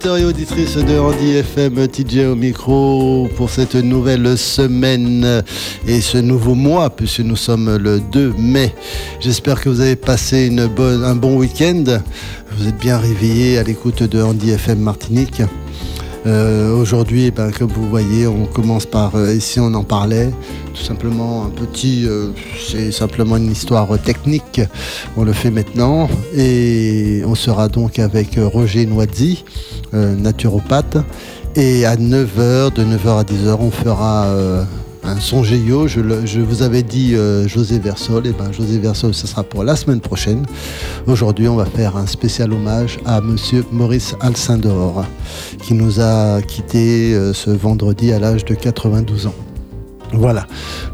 auditeurs et auditrices de Andy FM, TJ au micro pour cette nouvelle semaine et ce nouveau mois, puisque nous sommes le 2 mai. J'espère que vous avez passé une bonne, un bon week-end. Vous êtes bien réveillés à l'écoute de Andy FM Martinique. Euh, Aujourd'hui, eh ben, comme vous voyez, on commence par, euh, ici on en parlait, tout simplement un petit, euh, c'est simplement une histoire technique, on le fait maintenant, et on sera donc avec Roger Noisy, naturopathe, et à 9h, de 9h à 10h, on fera un son géo, je, le- je vous avais dit euh, José Versol, et ben José Versol, ce sera pour la semaine prochaine. Aujourd'hui, on va faire un spécial hommage à Monsieur Maurice Alcindor, qui nous a quittés euh, ce vendredi à l'âge de 92 ans. Voilà.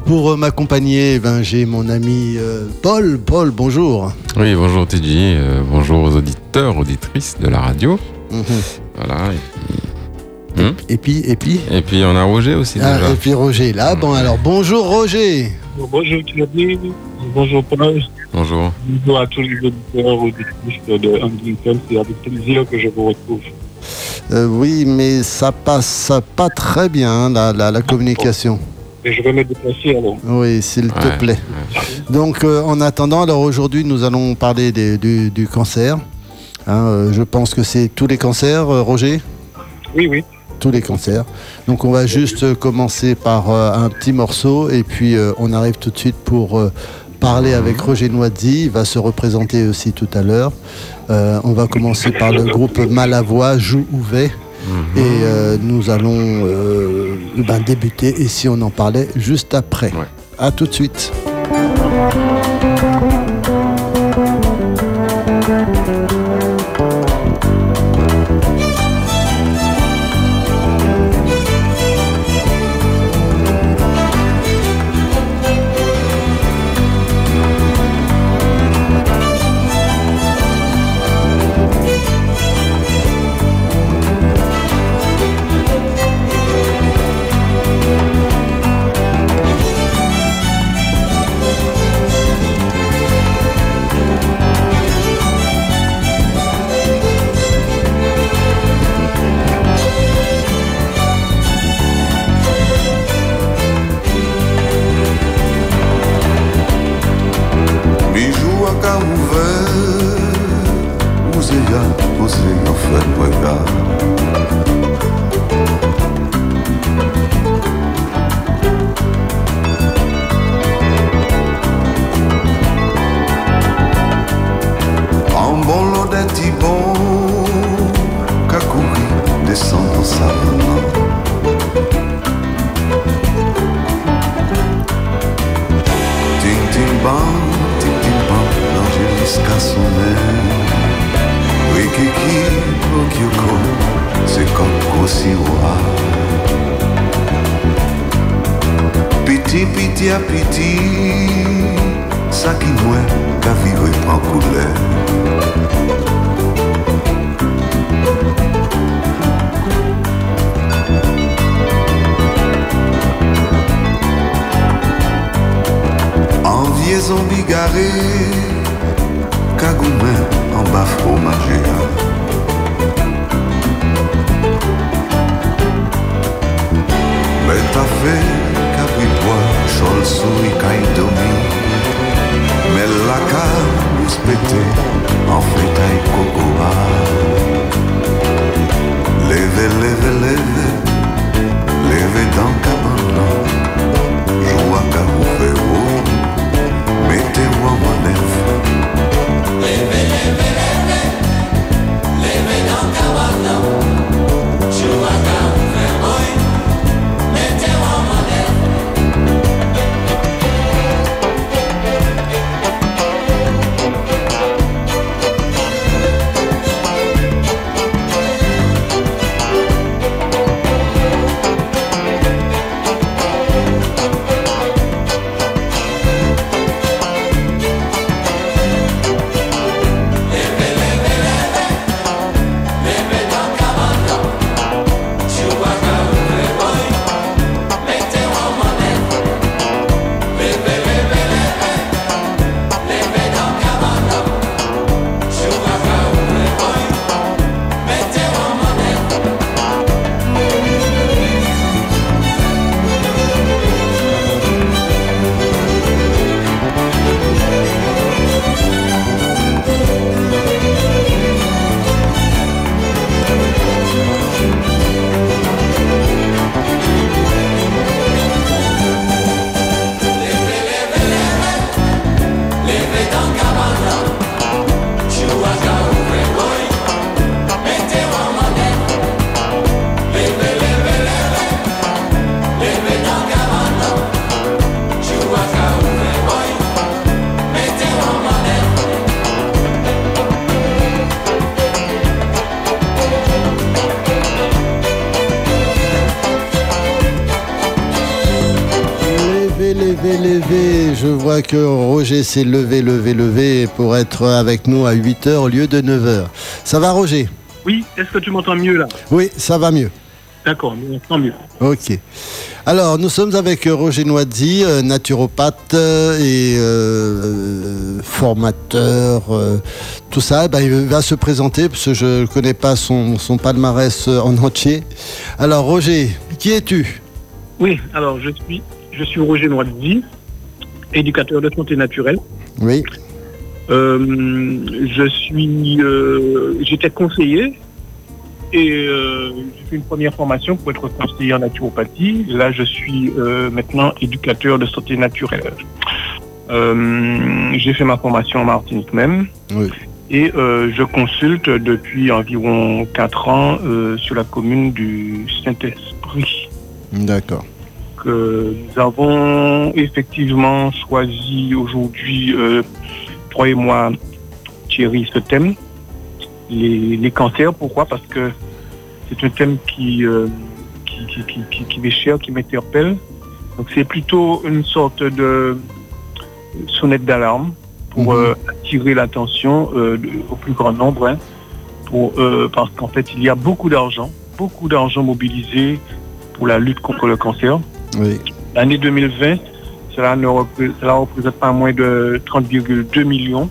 Pour euh, m'accompagner, eh ben, j'ai mon ami Paul. Paul, bonjour. Oui, bonjour TJ, bonjour aux auditeurs, auditrices de la radio. Mhm. Voilà. Et puis, et puis, Et puis on a Roger aussi ah, déjà. et puis Roger est là. Bon, alors bonjour Roger. Bonjour Thierry, bonjour Paul, Bonjour. bonjour à tous les auditeurs auditrices de Anglican, c'est avec plaisir que je vous retrouve. Euh, oui, mais ça passe pas très bien la, la- la communication. Et je vais me déplacer alors. Oui, s'il te Ouais. plaît. Donc, euh, en attendant, alors aujourd'hui, nous allons parler des- du, du cancer. Hein, euh, je pense que c'est tous les cancers, euh, Roger? Oui, oui. Tous les cancers. Donc, on va juste commencer par euh, un petit morceau et puis euh, on arrive tout de suite pour euh, parler avec Roger Noisy. Il va se représenter aussi tout à l'heure. Euh, on va commencer par le groupe Malavoie, Joue Ouvet. Mhm. Et euh, nous allons euh, ben, débuter, et si on en parlait, juste après. Ouais. À tout de suite. Bigarré, Kagoumen en bas. Mais t'as fait capripois, chol souris kaidomi. Mais la carte pété en frétaille cocoa. Levez, levez, levez, levez dans cabanon. Joua caroufé mettez-moi live. S'est levé, levé, levé pour être avec nous à 8h au lieu de 9h. Ça va Roger? Oui, est-ce que tu m'entends mieux là? Oui, ça va mieux. D'accord, tant mieux. Ok. Alors, nous sommes avec Roger Noisy, euh, naturopathe euh, et euh, formateur, tout ça. Ben, il va se présenter parce que je ne connais pas son, son palmarès en entier. Alors, Roger, qui es-tu? Oui, alors je suis, je suis Roger Noisy, éducateur de santé naturelle. Oui. je suis, j'étais conseiller et euh, j'ai fait une première formation pour être conseiller en naturopathie. Là, je suis euh, maintenant éducateur de santé naturelle. Euh, j'ai fait ma formation en Martinique même. Et je consulte depuis environ 4 ans sur la commune du Saint-Esprit. D'accord. Nous avons effectivement choisi aujourd'hui, toi et moi, Thierry, ce thème les, cancers. Pourquoi? Parce que c'est un thème qui, euh, qui, qui, qui, m'est cher, qui m'interpelle. Donc c'est plutôt une sorte de sonnette d'alarme pour mhm. euh, attirer l'attention euh, au plus grand nombre. Hein, pour, parce qu'en fait, il y a beaucoup d'argent, beaucoup d'argent mobilisé pour la lutte contre le cancer. L'année 2020, cela ne représente, pas moins de 30,2 millions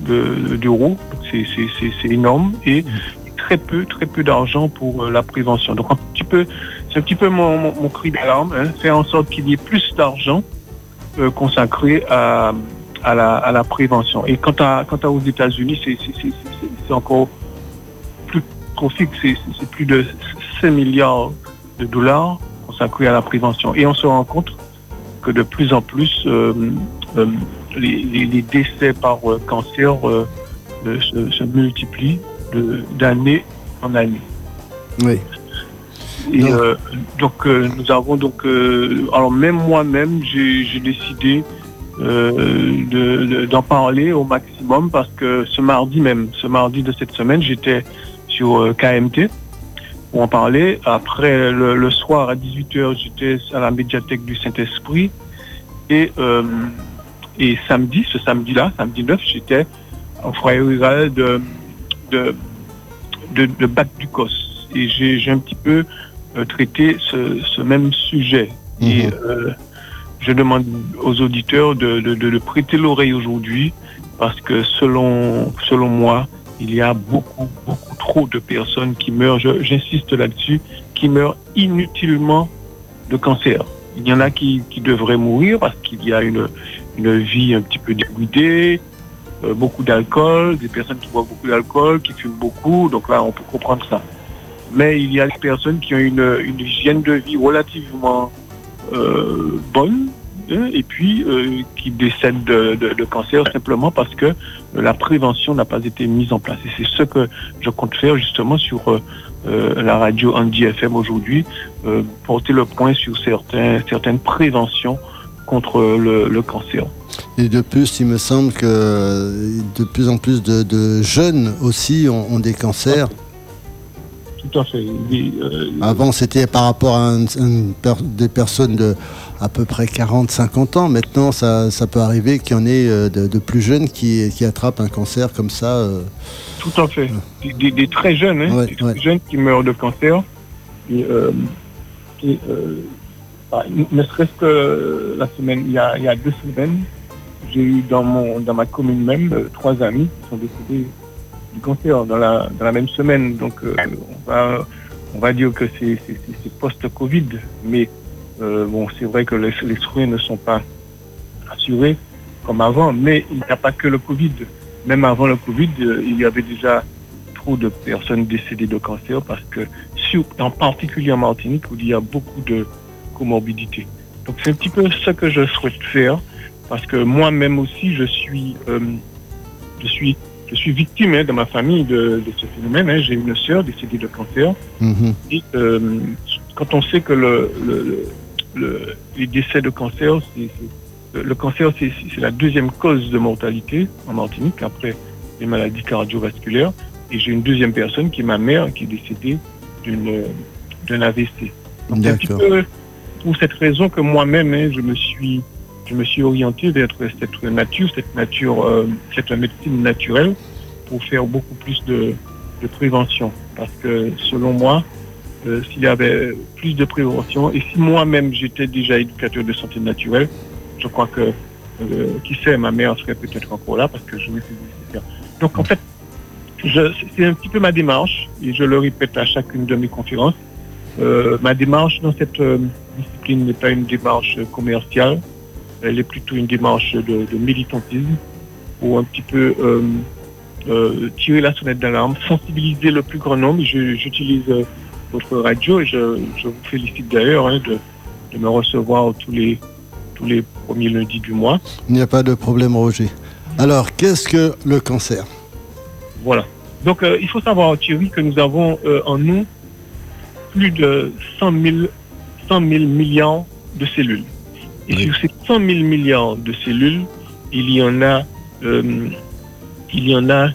d'euros. c'est énorme et très peu, très peu d'argent pour euh, la prévention. Donc un petit peu, c'est un petit peu mon, cri d'alarme, hein, faire en sorte qu'il y ait plus d'argent euh, consacré à, à, la, prévention. Et quant à, quant à aux États-Unis, c'est encore plus profit, c'est plus de 5 milliards de dollars consacrés à la prévention. Et on se rend compte que de plus en plus, euh, les, décès par euh, cancer euh, se, multiplient d'année en année. Oui. Euh, donc nous avons donc alors même moi-même j'ai décidé d'en parler au maximum parce que ce mardi même, ce mardi de cette semaine, j'étais sur KMT en parler. Après le, soir à 18h, j'étais à la médiathèque du Saint-Esprit et et samedi, ce samedi-là, samedi 9, j'étais au foyer rural de, de, de, Bac du Cos. Et j'ai un petit peu euh, traité ce, même sujet. Et mhm. euh, je demande aux auditeurs de, de prêter l'oreille aujourd'hui parce que selon, selon moi, il y a beaucoup, beaucoup trop de personnes qui meurent, j'insiste là-dessus, qui meurent inutilement de cancer. Il y en a qui, devraient mourir parce qu'il y a une, vie un petit peu dégoûtée, euh, beaucoup d'alcool, des personnes qui boivent beaucoup d'alcool, qui fument beaucoup, donc là on peut comprendre ça. Mais il y a des personnes qui ont une, hygiène de vie relativement euh, bonne, hein, et puis euh, qui décèdent de, de, cancer simplement parce que la prévention n'a pas été mise en place. Et c'est ce que je compte faire justement sur la radio Andy FM aujourd'hui, porter le point sur certaines préventions contre le, cancer. Et de plus, il me semble que de plus en plus de, jeunes aussi ont, des cancers. Tout à fait. Euh, Avant, c'était par rapport à des personnes de à peu près 40-50 ans. Maintenant, ça, peut arriver qu'il y en ait euh, de, plus jeunes qui, attrapent un cancer comme ça. Euh. Tout à fait. Des, très jeunes, hein, des très jeunes qui meurent de cancer. Et, ne serait-ce que la semaine, il y a, deux semaines, j'ai eu dans, mon, dans ma commune même trois amis qui sont décédés du cancer dans la, dans la même semaine. Donc euh, on, va, on va dire que c'est post-Covid, mais euh, bon, c'est vrai que les, soins ne sont pas assurés comme avant, mais il n'y a pas que le Covid. Même avant le Covid, il y avait déjà trop de personnes décédées de cancer parce que, en particulier en Martinique, où il y a beaucoup de comorbidité. Donc c'est un petit peu ce que je souhaite faire parce que moi-même aussi je suis euh, je suis je suis victime hein, de ma famille de, ce phénomène. Hein. J'ai une sœur décédée de cancer. Mm-hmm. Et euh, quand on sait que le, les décès de cancer, le cancer c'est la deuxième cause de mortalité en Martinique après les maladies cardiovasculaires. Et j'ai une deuxième personne qui est ma mère qui est décédée d'une d'un AVC. Donc un petit peu pour cette raison que moi-même, hein, je me suis je me suis orienté vers cette nature, cette nature, euh, cette médecine naturelle pour faire beaucoup plus de, prévention. Parce que selon moi, euh, s'il y avait plus de prévention, et si moi-même j'étais déjà éducateur de santé naturelle, je crois que, euh, qui sait, ma mère serait peut-être encore là parce que je me suis nécessaire. Donc en fait, c'est un petit peu ma démarche, et je le répète à chacune de mes conférences. Ma démarche dans cette discipline n'est pas une démarche commerciale, elle est plutôt une démarche de, de militantisme pour un petit peu euh, euh, tirer la sonnette d'alarme, sensibiliser le plus grand nombre. J'utilise euh, votre radio et je, je vous félicite d'ailleurs hein, de, de me recevoir tous les, tous les premiers lundis du mois. Il n'y a pas de problème, Roger. Alors, qu'est-ce que le cancer? Voilà. Donc il faut savoir, Thierry, que nous avons en nous plus de 100 000, 100 000 milliards de cellules. Et Oui. sur ces 100 000 milliards de cellules, il y en a, euh, il y en a,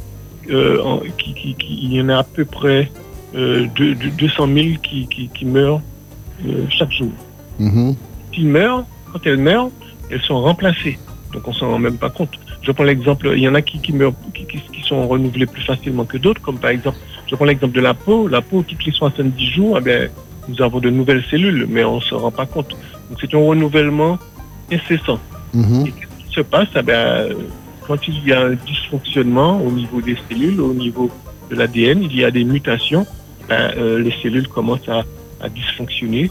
euh, en- qui, qui- qui- il y en a à peu près euh, de, de 200 000 qui, meurent euh, chaque jour. Mhm. S'ils meurent, quand elles meurent, elles sont remplacées. Donc on s'en rend même pas compte. Je prends l'exemple, il y en a qui, meurent, qui, sont renouvelés plus facilement que d'autres, comme par exemple, je prends l'exemple de la peau. La peau, toutes les 70 jours, eh bien, nous avons de nouvelles cellules, mais on ne se rend pas compte. Donc c'est un renouvellement incessant. Mhm. Et qu'est-ce qui se passe? Eh bien, euh, Quand il y a un dysfonctionnement au niveau des cellules, au niveau de l'ADN, il y a des mutations, ben, euh, les cellules commencent à, à dysfonctionner,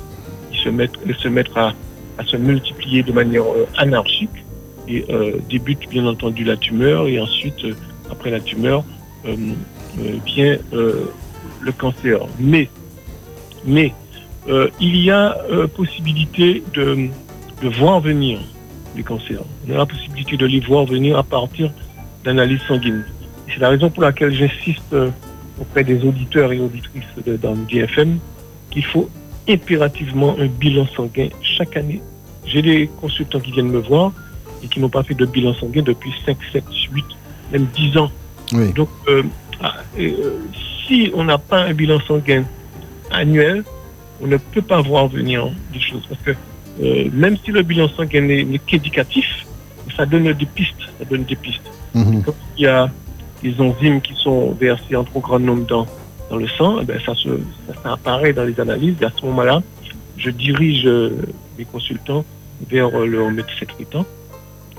ils se mettent, elles se mettent à, à se multiplier de manière euh, anarchique et euh, débute bien entendu la tumeur et ensuite, après la tumeur, vient le cancer. Mais, mais euh, il y a euh, possibilité de, de voir venir les cancers. On a la possibilité de les voir venir à partir d'analyses sanguines. C'est la raison pour laquelle j'insiste euh, auprès des auditeurs et auditrices de, dans le DFM qu'il faut impérativement un bilan sanguin chaque année. J'ai des consultants qui viennent me voir et qui n'ont pas fait de bilan sanguin depuis 5, 7, 8, même 10 ans. Oui. Donc, euh, ah, et, si on n'a pas un bilan sanguin annuel, on ne peut pas voir venir des choses. Parce que euh, même si le bilan sanguin n'est qu'éducatif, ça donne des pistes. Ça donne des pistes. Mhm. Quand il y a des enzymes qui sont versées en trop grand nombre dans, dans le sang, eh ben, ça, se, ça, ça apparaît dans les analyses. Et à ce moment-là, je dirige euh, les consultants vers euh, leur médecin traitant.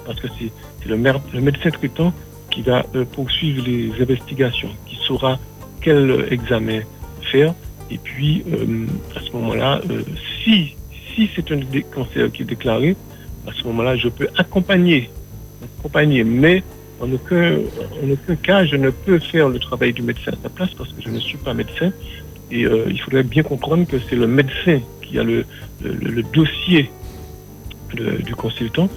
Parce que c'est le, le médecin traitant qui va euh, poursuivre les investigations, qui saura quel euh, examen faire. Et puis, euh, à ce moment-là, euh, si, si c'est un cancer qui est déclaré, à ce moment-là, je peux accompagner, accompagner, mais en aucun, en aucun cas, je ne peux faire le travail du médecin à sa place parce que je ne suis pas médecin. Et euh, il faudrait bien comprendre que c'est le médecin qui a le, le, dossier du consultant.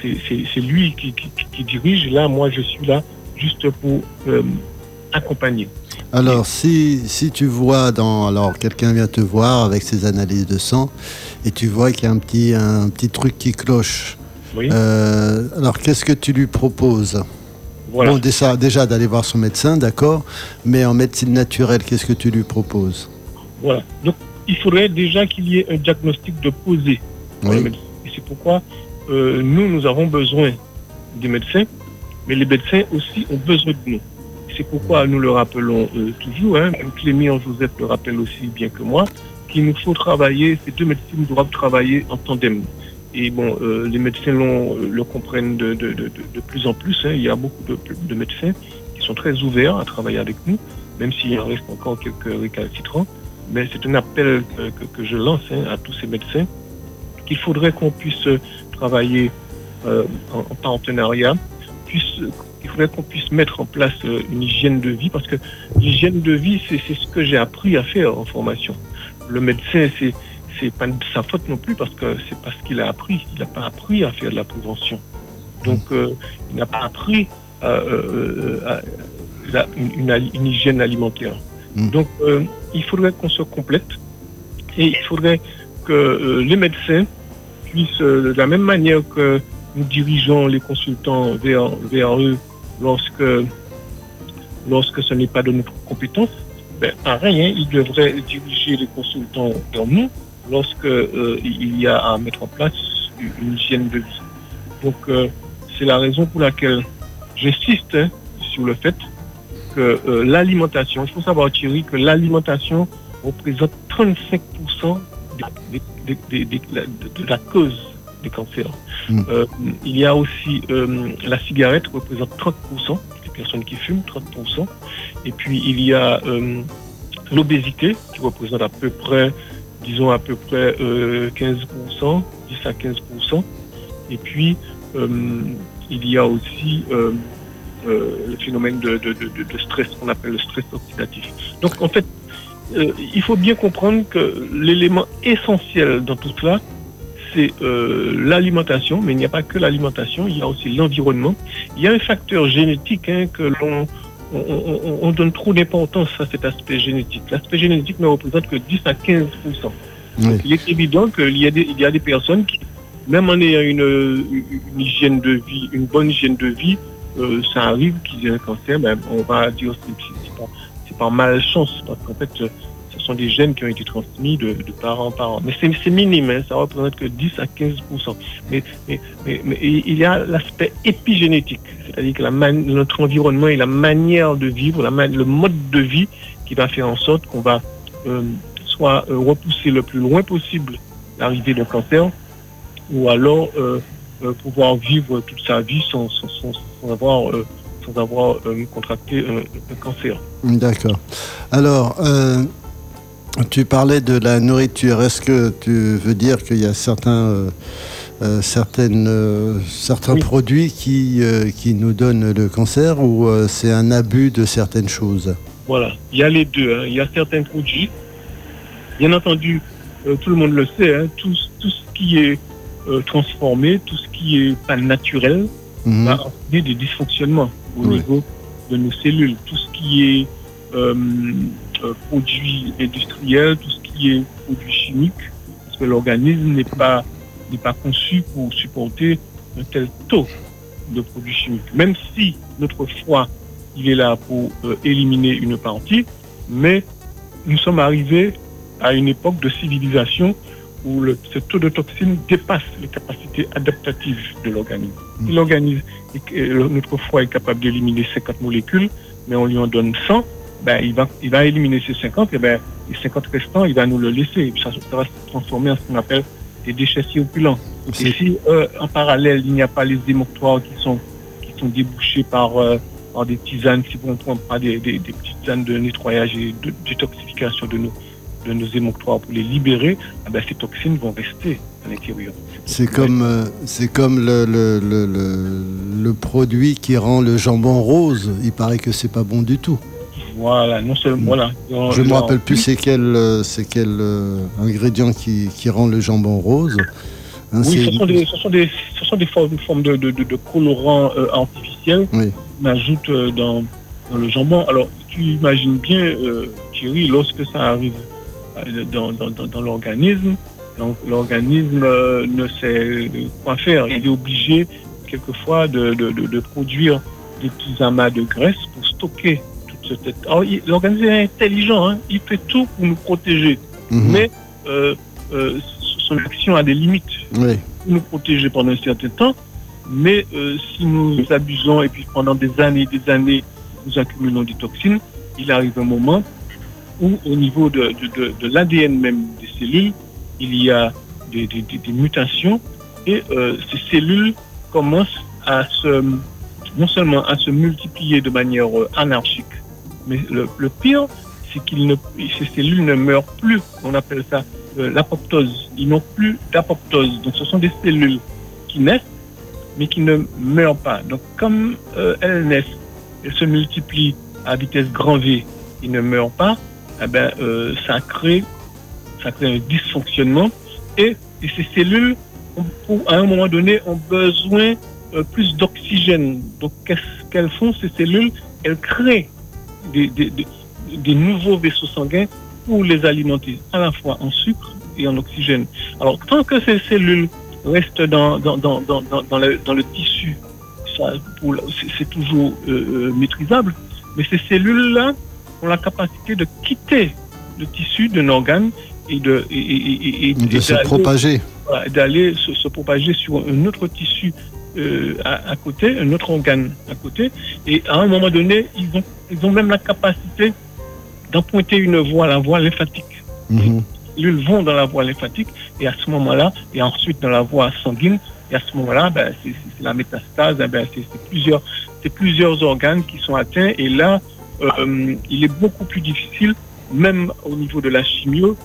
C'est- lui qui, qui- dirige. Là, moi, je suis là juste pour accompagner. Alors, si, si tu vois dans. Alors, quelqu'un vient te voir avec ses analyses de sang et tu vois qu'il y a un petit, un petit truc qui cloche. Oui, Euh, alors, qu'est-ce que tu lui proposes? Voilà. Bon, déjà, déjà d'aller voir son médecin, d'accord, mais en médecine naturelle, qu'est-ce que tu lui proposes? Voilà. Donc, il faudrait déjà qu'il y ait un diagnostic de posé Oui. c'est pourquoi euh, nous, nous avons besoin des médecins, mais les médecins aussi ont besoin de nous. C'est pourquoi nous le rappelons euh, toujours, hein, même Clément Joseph le rappelle aussi bien que moi, qu'il nous faut travailler, ces deux médecines doivent travailler en tandem. Et bon, euh, les médecins l'ont- le comprennent de, plus en plus. hein. Il y a beaucoup de, de médecins qui sont très ouverts à travailler avec nous, même s'il en reste encore quelques récalcitrants. Mais c'est un appel que, je lance hein, à tous ces médecins qu'il faudrait qu'on puisse travailler euh, en, en partenariat, puisse, qu'on puisse mettre en place euh, une hygiène de vie, parce que l'hygiène de vie, c'est ce que j'ai appris à faire en formation. Le médecin, c'est c'est pas de sa faute non plus, parce que c'est pas ce qu'il a appris. Il n'a pas appris à faire de la prévention. Donc, euh, il n'a pas appris euh, euh, la- une, une ali- une hygiène alimentaire. Mm. Donc, il faudrait qu'on se complète et il faudrait que les médecins puissent, de la même manière que nous dirigeons les consultants vers, vers eux lorsque, ce n'est pas de notre compétence, ben, pareil, hein, ils devraient diriger les consultants vers nous lorsque euh, il y a à mettre en place une hygiène de vie. Donc, euh, c'est la raison pour laquelle j'insiste hein, sur le fait que euh, l'alimentation, il faut savoir Thierry que l'alimentation représente 35% de, de- de- de- de la cause des cancers. Mm. Euh, il y a aussi euh, la cigarette représente 30% des personnes qui fument, 30%. Et puis il y a euh, l'obésité qui représente à peu près, disons à peu près euh, 15%, 10 à 15%. Et puis il y a aussi le phénomène de, de- de- de- de stress qu'on appelle le stress oxydatif. Donc en fait, il faut bien comprendre que l'élément essentiel dans tout cela, c'est euh, l'alimentation, mais il n'y a pas que l'alimentation, il y a aussi l'environnement. Il y a un facteur génétique hein, que l'on on, on- on donne trop d'importance à cet aspect génétique. L'aspect génétique ne représente que 10 à 15 Oui. Il est évident qu'il y, a des- il y a des personnes qui, même en ayant une, une hygiène de vie, une bonne hygiène de vie, euh, ça arrive qu'ils aient un cancer, ben, on va dire que c'est c'est pas, c'est par malchance, parce qu'en fait, des gènes qui ont été transmis de, de parents en parents. Mais c'est minime, hein, ça représente que 10 à 15 mais, mais, il y a l'aspect épigénétique, c'est-à-dire que notre environnement et la manière de vivre, le mode de vie qui va faire en sorte qu'on va euh, soit euh, repousser le plus loin possible l'arrivée d'un cancer, ou alors euh, pouvoir vivre toute sa vie sans, avoir, sans avoir contracté un, cancer. D'accord. Alors, tu parlais de la nourriture. Est-ce que tu veux dire qu'il y a certains, euh, euh, certaines, euh, certains Oui. produits qui, euh, qui nous donnent le cancer ou c'est un abus de certaines choses? Voilà, il y a les deux. hein. Il y a certains produits. Bien entendu, tout le monde le sait, hein, tout, tout ce qui est transformé, tout ce qui est pas naturel, Mhm. va entraîner des dysfonctionnements au Oui. niveau de nos cellules. Tout ce qui est euh, euh, produit industriel, tout ce qui est produit chimique, parce que l'organisme n'est pas, n'est pas conçu pour supporter un tel taux de produits chimiques. Même si notre foie, il est là pour euh, éliminer une partie, mais nous sommes arrivés à une époque de civilisation où le, ce taux de toxines dépasse les capacités adaptatives de l'organisme. Si l'organisme, euh, notre foie est capable d'éliminer 50 molécules, mais on lui en donne 100, ben, il, va, il va éliminer ces 50, et ben, les 50 restants, il va nous le laisser. Et puis ça, ça va se transformer en ce qu'on appelle des déchets circulants. Et si euh, en parallèle, il n'y a pas les émoctoires qui sont, qui sont débouchés par, euh, par des tisanes, si on ne prend pas des, des, des petites tisanes de nettoyage et de détoxification de nos, de nos émoctoires pour les libérer, ah ben, ces toxines vont rester à l'intérieur. C'est comme, euh, c'est comme le, le, le, le- le produit qui rend le jambon rose. Il paraît que c'est pas bon du tout. Voilà, non seulement. Voilà. Je me rappelle plus c'est quel, euh, c'est quel euh, ingrédient qui, qui rend le jambon rose. Hein, Oui, ce sont des, ce sont des, ce sont des formes, formes de, de, de, de colorants euh, artificiels Oui. qu'on ajoute euh, dans, dans le jambon. Alors, tu imagines bien, Thierry, lorsque ça arrive dans, dans, dans, l'organisme, l'organisme ne sait quoi faire. Il est obligé, quelquefois, de, de, de, de produire des petits amas de graisse pour stocker l'organisme est intelligent, hein, il fait tout pour nous protéger, Mhm. mais euh, euh, son action a des limites Oui. nous protéger pendant un certain temps, mais euh, si nous abusons et puis pendant des années et des années, nous accumulons des toxines, il arrive un moment où au niveau de, de, de, de l'ADN même des cellules, il y a des, des, des- des mutations et euh, ces cellules commencent à se, non seulement à se multiplier de manière anarchique, mais le, pire, c'est que ces cellules ne meurent plus. On appelle ça euh, l'apoptose. Ils n'ont plus d'apoptose. Donc ce sont des cellules qui naissent, mais qui ne meurent pas. Donc comme euh, elles naissent, elles se multiplient à vitesse grand V, ils ne meurent pas, eh ben, euh, ça, crée, ça crée un dysfonctionnement. Et, et ces cellules, à un moment donné, ont besoin plus d'oxygène. Donc qu'est-ce qu'elles font, ces cellules? Elles créent des, des- des- des nouveaux vaisseaux sanguins pour les alimenter à la fois en sucre et en oxygène. Alors, tant que ces cellules restent dans, dans, dans, dans, le, dans le tissu, c'est- toujours euh, euh, maîtrisable, mais ces cellules-là ont la capacité de quitter le tissu d'un organe et de, et, et- et- et- De se propager. voilà, d'aller se, se propager sur un autre tissu euh, à, à côté, un autre organe à côté, et à un moment donné, ils ont, ils ont même la capacité d'empointer une voie, la voie lymphatique. Les cellules vont dans la voie lymphatique, et à ce moment-là, et ensuite dans la voie sanguine, et à ce moment-là, ben, c'est la métastase, eh ben, c'est plusieurs, plusieurs organes qui sont atteints, et là, euh, il est beaucoup plus difficile, même au niveau de la chimio,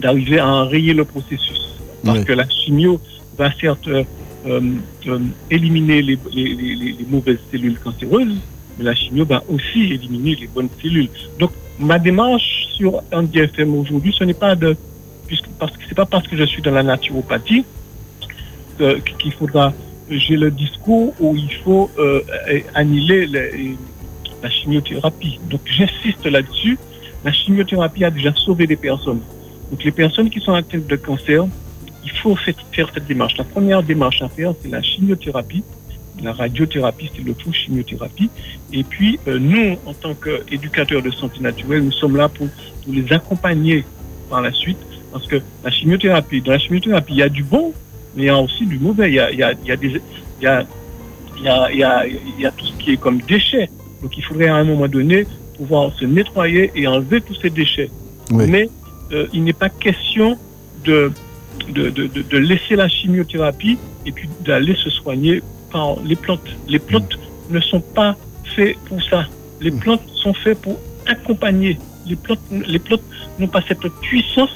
d'arriver à enrayer le processus. Parce Oui. que la chimio va certes euh, euh, éliminer les, les- les- les- les mauvaises cellules cancéreuses, mais la chimio va aussi éliminer les bonnes cellules. Donc, ma démarche sur NDFM aujourd'hui, ce n'est pas de, puisque, parce que c'est pas parce que je suis dans la naturopathie que- qu'il faudra, j'ai le discours où il faut euh, annihiler les- la chimiothérapie. Donc, j'insiste là-dessus. La chimiothérapie a déjà sauvé des personnes. Donc, les personnes qui sont atteintes de cancer, il faut faire cette démarche. La première démarche à faire, c'est la chimiothérapie. La radiothérapie, c'est l'auto chimiothérapie. Et puis, euh, nous, en tant qu'éducateurs de santé naturelle, nous sommes là pour, pour les accompagner par la suite. Parce que la chimiothérapie, dans la chimiothérapie, il y a du bon, mais il y a aussi du mauvais. Il y a, il y a, il y a des, il y a, il y a, il y a, il y a tout ce qui est comme déchets. Donc, il faudrait à un moment donné pouvoir se nettoyer et enlever tous ces déchets. Oui. Mais euh, il n'est pas question de, de, de, de- de laisser la chimiothérapie et puis d'aller se soigner par les plantes. Les plantes ne sont pas faites pour ça. Les Mm. plantes sont faites pour accompagner. Les plantes, les plantes n'ont pas cette puissance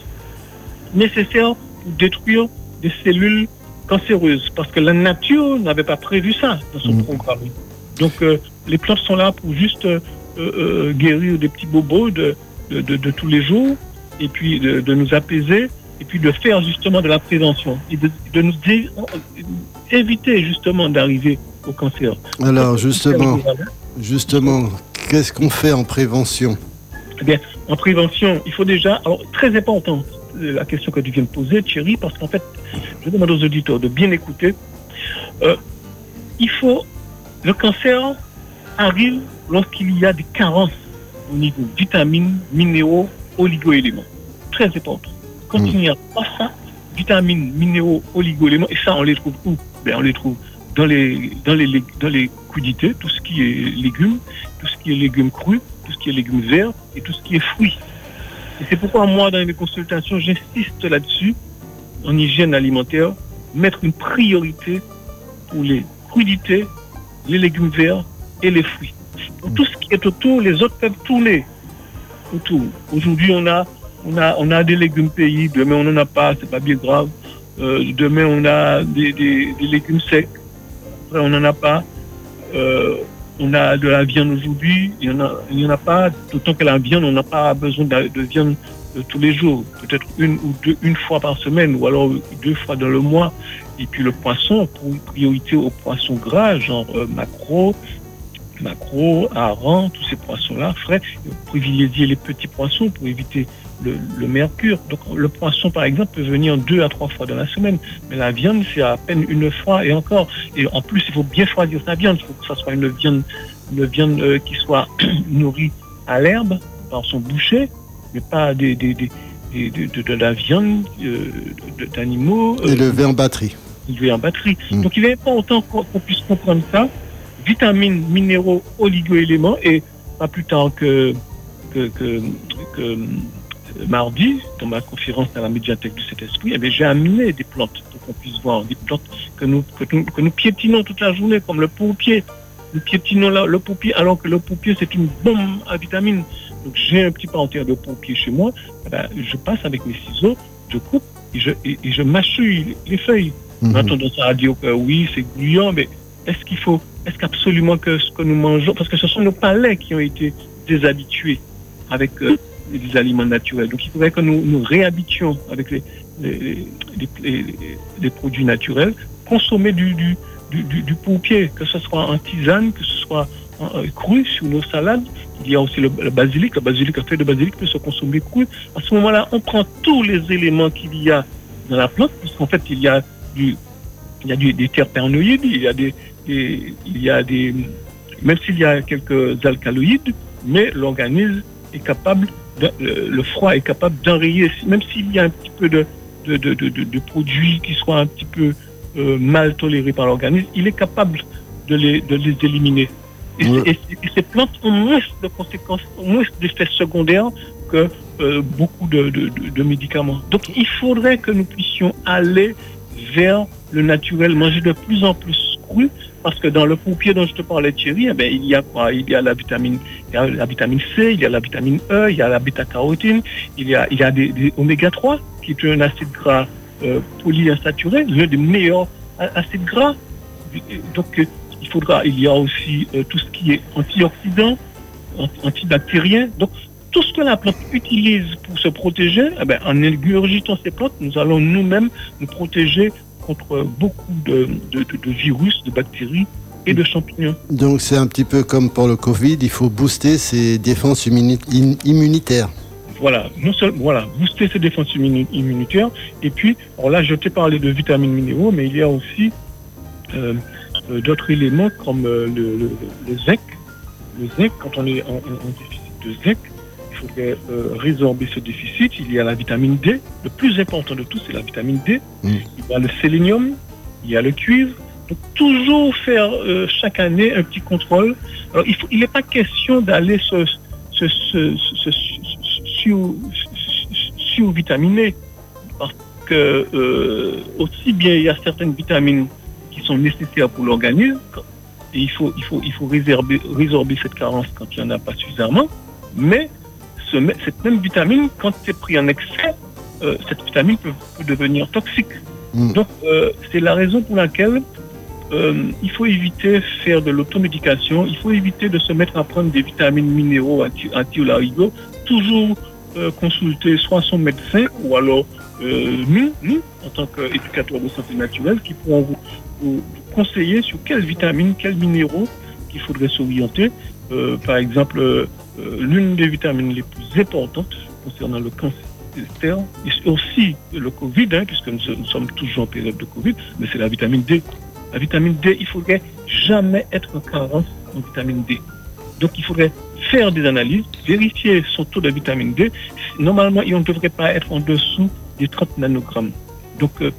nécessaire pour détruire des cellules cancéreuses parce que la nature n'avait pas prévu ça dans son Mm. programme. Donc euh, les plantes sont là pour juste euh, euh, guérir des petits bobos de, de, de- de tous les jours et puis de, nous apaiser et puis de faire justement de la prévention et de, nous dé- éviter justement d'arriver au cancer. Alors justement, justement, qu'est-ce qu'on fait en prévention En prévention, il faut déjà, alors très important, euh, la question que tu viens de poser, Thierry, parce qu'en fait, je demande aux auditeurs de bien écouter. Euh, il faut, le cancer arrive lorsqu'il y a des carences au niveau vitamines, minéraux, oligo-éléments. Très important. Quand Mm. il n'y a pas ça, vitamines, minéraux, oligo-éléments, et ça, on les trouve où? Ben, On les trouve dans les, crudités, tout ce qui est légumes, tout ce qui est légumes crus, tout ce qui est légumes verts et tout ce qui est fruits. Et c'est pourquoi moi, dans mes consultations, j'insiste là-dessus, en hygiène alimentaire, mettre une priorité pour les crudités, les légumes verts et les fruits. Pour tout ce qui est autour, les autres peuvent tourner autour. Aujourd'hui, on a, on, a, on a des légumes pays, demain on n'en a pas, c'est pas bien grave. Euh, demain on a des, des, légumes secs, après on n'en a pas. Euh, on a de la viande aujourd'hui, il n'y en, a- en a pas, d'autant que la viande, on n'a pas besoin de, de viande euh, tous les jours, peut-être une ou deux, une fois par semaine, ou alors deux fois dans le mois. Et puis le poisson, pour priorité aux poissons gras, genre maquereau, maquereau, hareng, tous ces poissons-là, frais, privilégier les petits poissons pour éviter le, le mercure. Donc le poisson, par exemple, peut venir deux à trois fois dans la semaine, mais la viande, c'est à peine une fois et encore. Et en plus, il faut bien choisir sa viande. Il faut que ça soit une viande, une viande euh, qui soit nourrie à l'herbe par son boucher, mais pas des, des, des- des- de, de- de la viande euh, d'animaux Et euh, lever en batterie. élevés en batterie. Mm. Donc il est important qu'on qu'on puisse comprendre ça. Vitamines, minéraux, oligo-éléments, et pas plus tard que, que, que, que, mardi, dans ma conférence à la médiathèque du Saint-Esprit, eh j'ai amené des plantes pour qu'on puisse voir, des plantes que nous, que, nous, que nous piétinons toute la journée, comme le pourpier. Nous piétinons le pourpier, alors que le pourpier, c'est une bombe à vitamines. Donc j'ai un petit parterre de pourpier chez moi, eh ben, je passe avec mes ciseaux, je coupe et je, et, et je mâchouille les feuilles. On a Mhm. tendance à dire que oui, c'est gluant, mais est-ce qu'il faut, est-ce qu'absolument que ce que nous mangeons, parce que ce sont nos palais qui ont été déshabitués avec euh, les aliments naturels. Donc il faudrait que nous nous réhabituions avec les, produits naturels, consommer du, du, que ce soit en tisane, que ce soit en- euh, cru sur nos salades. Il y a aussi le, basilic, le basilic, la feuille de basilic peut se consommer cru. À ce moment-là, on prend tous les éléments qu'il y a dans la plante, puisqu'en fait, il y a du, il y a du- des terpénoïdes, il y a des, des- il y a des, même s'il y a quelques alcaloïdes, mais l'organisme est capable, le froid est capable d'enrayer, même s'il y a un petit peu de, de, de, de, de- de produits qui soient un petit peu euh, mal tolérées par l'organisme, il est capable de les, éliminer. Et, Ouais. et- et ces plantes ont moins de conséquences, ont moins d'effets secondaires que euh, beaucoup de, de- de- de médicaments. Donc il faudrait que nous puissions aller vers le naturel, manger de plus en plus cru, parce que dans le pompier dont je te parlais, Thierry, eh ben, il y a quoi? Il y a la vitamine, il y a la vitamine C, il y a la vitamine E, il y a la bêta-carotène, il y a, il y a des, oméga 3, qui est un acide gras euh, polyinsaturé, l'un des meilleurs acides gras. Donc euh, il faudra, il y a aussi euh, tout ce qui est antioxydant, anti- antibactérien. Donc tout ce que la plante utilise pour se protéger, eh ben, en ingurgitant ces plantes, nous allons nous-mêmes nous protéger contre beaucoup de, de- de- de virus, de bactéries et de champignons. Donc c'est un petit peu comme pour le Covid, il faut booster ses défenses immunitaires. Voilà, non seulement voilà, booster ses défenses immuni- immunitaires. Et puis, alors là, je t'ai parlé de vitamines minéraux, mais il y a aussi euh, euh, d'autres éléments comme euh, le, le- le zinc. Le zinc, quand on est en, en- en déficit de zinc, euh, résorber ce déficit. Il y a la vitamine D. Le plus important de tout, c'est la vitamine D. Mm. Il y a le sélénium, il y a le cuivre. Donc, toujours faire euh, chaque année un petit contrôle. Alors, il n'est pas question d'aller se, se, se, se, se- sur, survitaminer parce que euh, aussi bien il y a certaines vitamines qui sont nécessaires pour l'organisme et il faut, il faut, il faut résorber, résorber cette carence quand il n'y en a pas suffisamment. Mais ce, cette même vitamine, quand c'est pris en excès, euh, cette vitamine peut, peut devenir toxique. Mm. Donc, euh, c'est la raison pour laquelle euh, il faut éviter de faire de l'automédication, il faut éviter de se mettre à prendre des vitamines minéraux anti- anti-olarigo, toujours consulter soit son médecin ou alors nous, nous, en tant qu'éducateurs de santé naturelle, qui pourront vous, vous conseiller sur quelles vitamines, quels minéraux qu'il faudrait s'orienter. Par exemple, l'une des vitamines les plus importantes concernant le cancer, et aussi le Covid, hein, puisque nous, sommes toujours en période de Covid, mais c'est la vitamine D. La vitamine D, il faudrait jamais être en carence en vitamine D. Donc il faudrait faire des analyses, vérifier son taux de vitamine D. Normalement, il ne devrait pas être en dessous des 30 nanogrammes. Donc euh,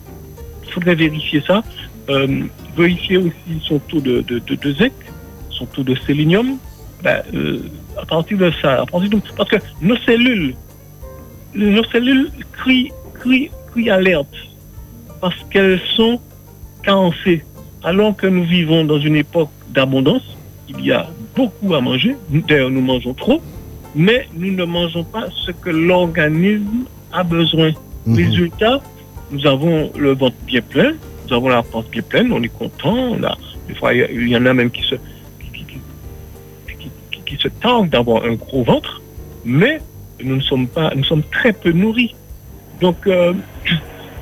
il faudrait vérifier ça. Euh, vérifier aussi son taux de, de, de, de zinc, son taux de sélénium. Ben, euh, à partir de ça, à partir de, parce que nos cellules, nos cellules crient, crient, crient alerte parce qu'elles sont carencées. Alors que nous vivons dans une époque d'abondance, il y a beaucoup à manger. D'ailleurs, nous mangeons trop, mais nous ne mangeons pas ce que l'organisme a besoin. Mhm. Résultat, nous avons le ventre bien plein, nous avons la panse bien pleine, on est content. On a, des fois, il y en a même qui se, se d'avoir un gros ventre, mais nous ne sommes pas, nous sommes très peu nourris. Donc, euh,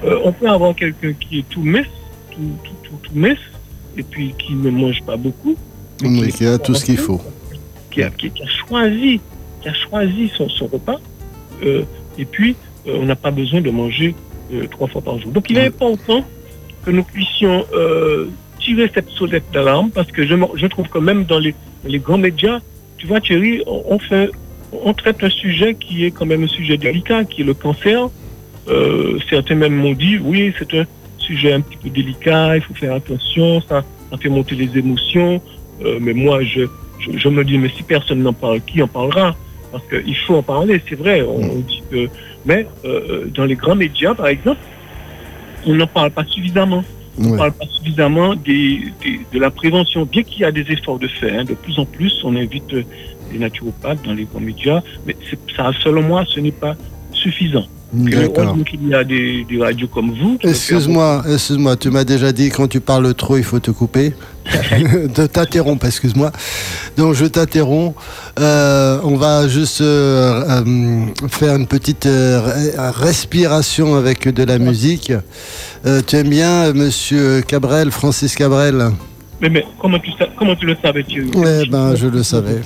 euh, on peut avoir quelqu'un qui est tout mince, tout, tout, tout, tout mince, et puis qui ne mange pas beaucoup. mais Oui, qui a tout ce qu'il faut. qui a, qui- qui a choisi, qui a choisi son, son repas. euh, et puis, on n'a pas besoin de manger trois fois par jour. Donc, il est important que nous puissions tirer cette sonnette d'alarme parce que je, je trouve que même dans les, les grands médias, tu vois, Thierry, on, traite un sujet qui est quand même un sujet délicat, qui est le cancer. Euh, certains même m'ont dit, oui, c'est un sujet un petit peu délicat, il faut faire attention, ça, ça fait monter les émotions. Euh, mais moi, je, me dis, mais si personne n'en parle, qui en parlera? Parce qu'il faut en parler, c'est vrai. On, on dit que, mais euh, dans les grands médias, par exemple, on n'en parle pas suffisamment. On ne Ouais. parle pas suffisamment des, des- de la prévention, bien qu'il y a des efforts de faire. hein. de plus en plus, on invite euh, les naturopathes dans les grands médias, mais ça, selon moi, ce n'est pas suffisant. Heureusement qu'il y a des, des radios comme vous. Excuse-moi, excuse-moi, tu m'as déjà dit quand tu parles trop, il faut te couper. de t'interrompre, excuse-moi. Donc je t'interromps. Euh, on va juste euh, euh, faire une petite re- respiration avec de la musique. Tu aimes bien Monsieur Cabrel, Francis Cabrel? Mais, mais comment, tu, comment tu le savais, Thierry Eh ben, je le savais.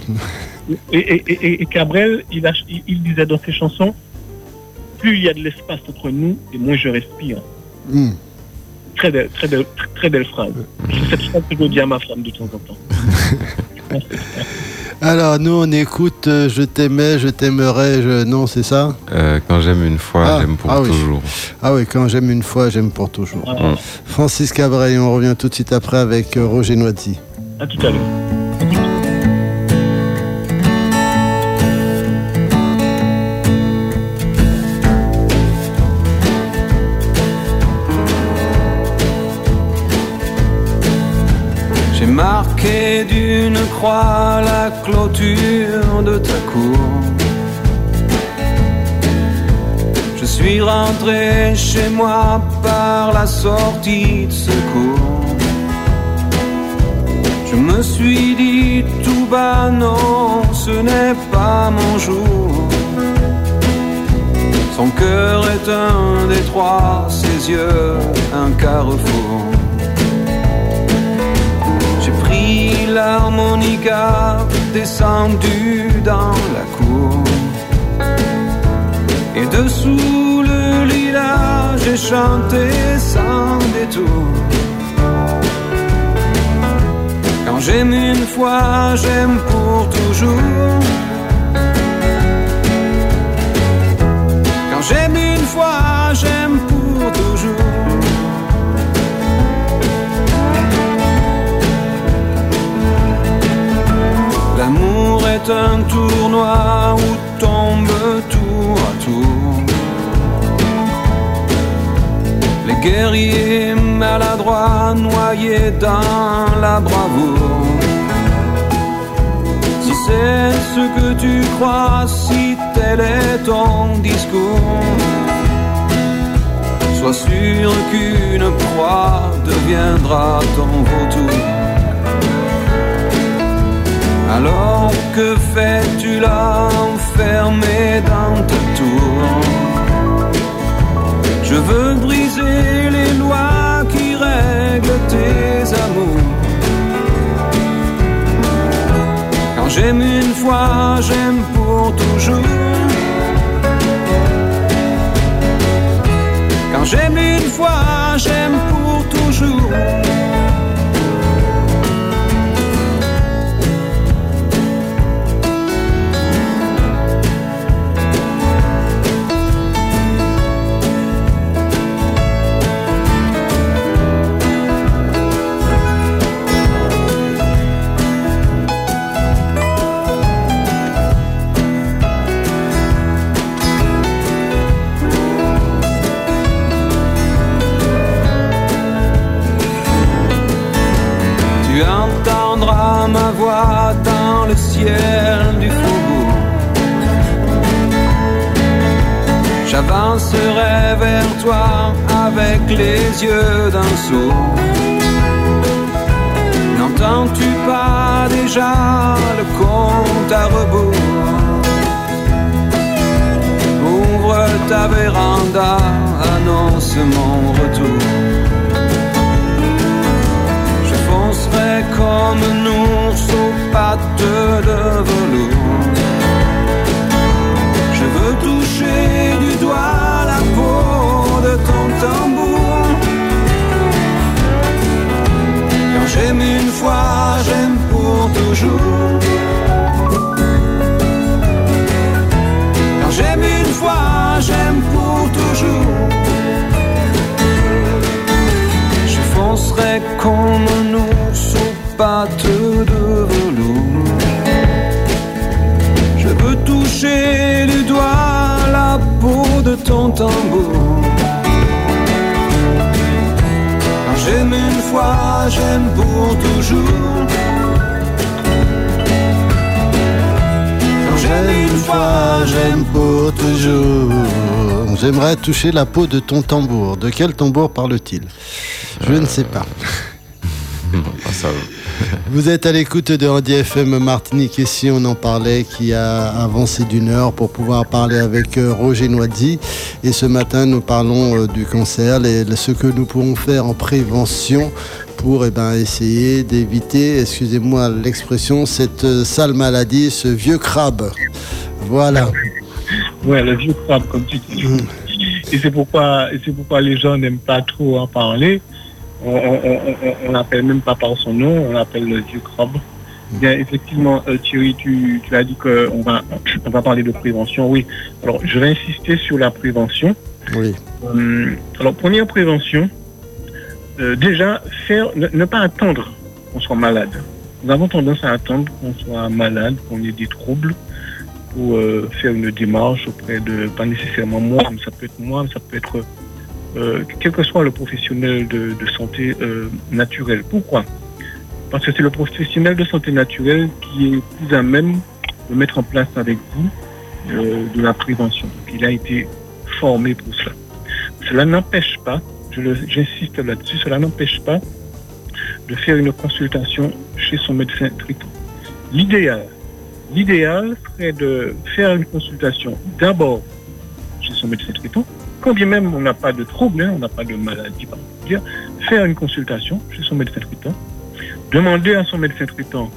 Et, et, et, et Cabrel, il, a- il, il disait dans ses chansons, plus il y a de l'espace entre nous, et moins je respire. Hmm. Très belle, très belle, très, très belle phrase. C'est cette phrase que je dis à ma femme de temps en temps. Alors, nous, on écoute euh, Je t'aimais, je t'aimerais, je... non, c'est ça? Euh, quand j'aime une fois, Ah, j'aime pour ah oui. toujours. Ah oui, quand j'aime une fois, j'aime pour toujours. Mm. Francis Cabrel, on revient tout de suite après avec euh, Roger Noiti. À tout à l'heure. D'une croix la clôture de ta cour. Je suis rentré chez moi par la sortie de secours. Je me suis dit tout bas, non, ce n'est pas mon jour. Son cœur est un détroit, ses yeux un carrefour. L'harmonica, descendu dans la cour. Et dessous le lilas, j'ai chanté sans détour. Quand j'aime une fois, j'aime pour toujours. Quand j'aime une fois, j'aime pour toujours. L'amour est un tournoi où tombe tour à tour. Les guerriers maladroits noyés dans la bravoure. Si c'est ce que tu crois, si tel est ton discours, sois sûr qu'une proie deviendra ton vautour. Alors que fais-tu là enfermé dans ta tour? Je veux briser les lois qui règlent tes amours. Quand j'aime une fois, j'aime pour toujours. Quand j'aime une fois, j'aime pour toujours. Du faubourg. J'avancerai vers toi avec les yeux d'un sourd. N'entends-tu pas déjà le compte à rebours? Ouvre ta véranda, annonce mon retour. Je foncerai comme aux Je veux toucher du doigt la peau de ton tambour. Quand j'aime une fois, j'aime pour toujours. J'aime une fois, j'aime pour toujours. Quand j'aime une fois, j'aime pour toujours. J'aimerais toucher la peau de ton tambour. De quel tambour parle-t-il? Je ne sais pas. Ah, ça va. Vous êtes à l'écoute de Andy FM Martinique et si on en parlait qui a avancé d'une heure pour pouvoir parler avec euh, Roger Noisy. Et ce matin, nous parlons euh, du cancer, les- ce que nous pouvons faire en prévention pour eh ben, essayer d'éviter, excusez-moi l'expression, cette euh, sale maladie, ce vieux crabe. Voilà. Ouais, le vieux crabe, comme tu dis. Mm. Et c'est pourquoi, et c'est pourquoi les gens n'aiment pas trop en parler. On l'appelle même pas par son nom, on l'appelle le vieux crabe. Bien, effectivement, euh, Thierry, tu, tu as dit qu'on va, on va parler de prévention. Oui. Alors, je vais insister sur la prévention. Oui. Euh, alors, première prévention, euh, déjà, faire, ne, ne pas attendre qu'on soit malade. Nous avons tendance à attendre qu'on soit malade, qu'on ait des troubles pour euh, faire une démarche auprès de, pas nécessairement moi, mais ça peut être moi, mais ça peut être euh, quel que soit le professionnel de, santé euh, naturelle. Pourquoi? Parce que c'est le professionnel de santé naturelle qui est plus à même de mettre en place avec vous euh, de la prévention. Il a été formé pour cela. Cela n'empêche pas, j'insiste là-dessus, cela n'empêche pas de faire une consultation chez son médecin traitant. L'idéal, l'idéal serait de faire une consultation d'abord chez son médecin traitant, quand bien même on n'a pas de trouble, hein, on n'a pas de maladie particulière, faire une consultation chez son médecin traitant, demander à son médecin traitant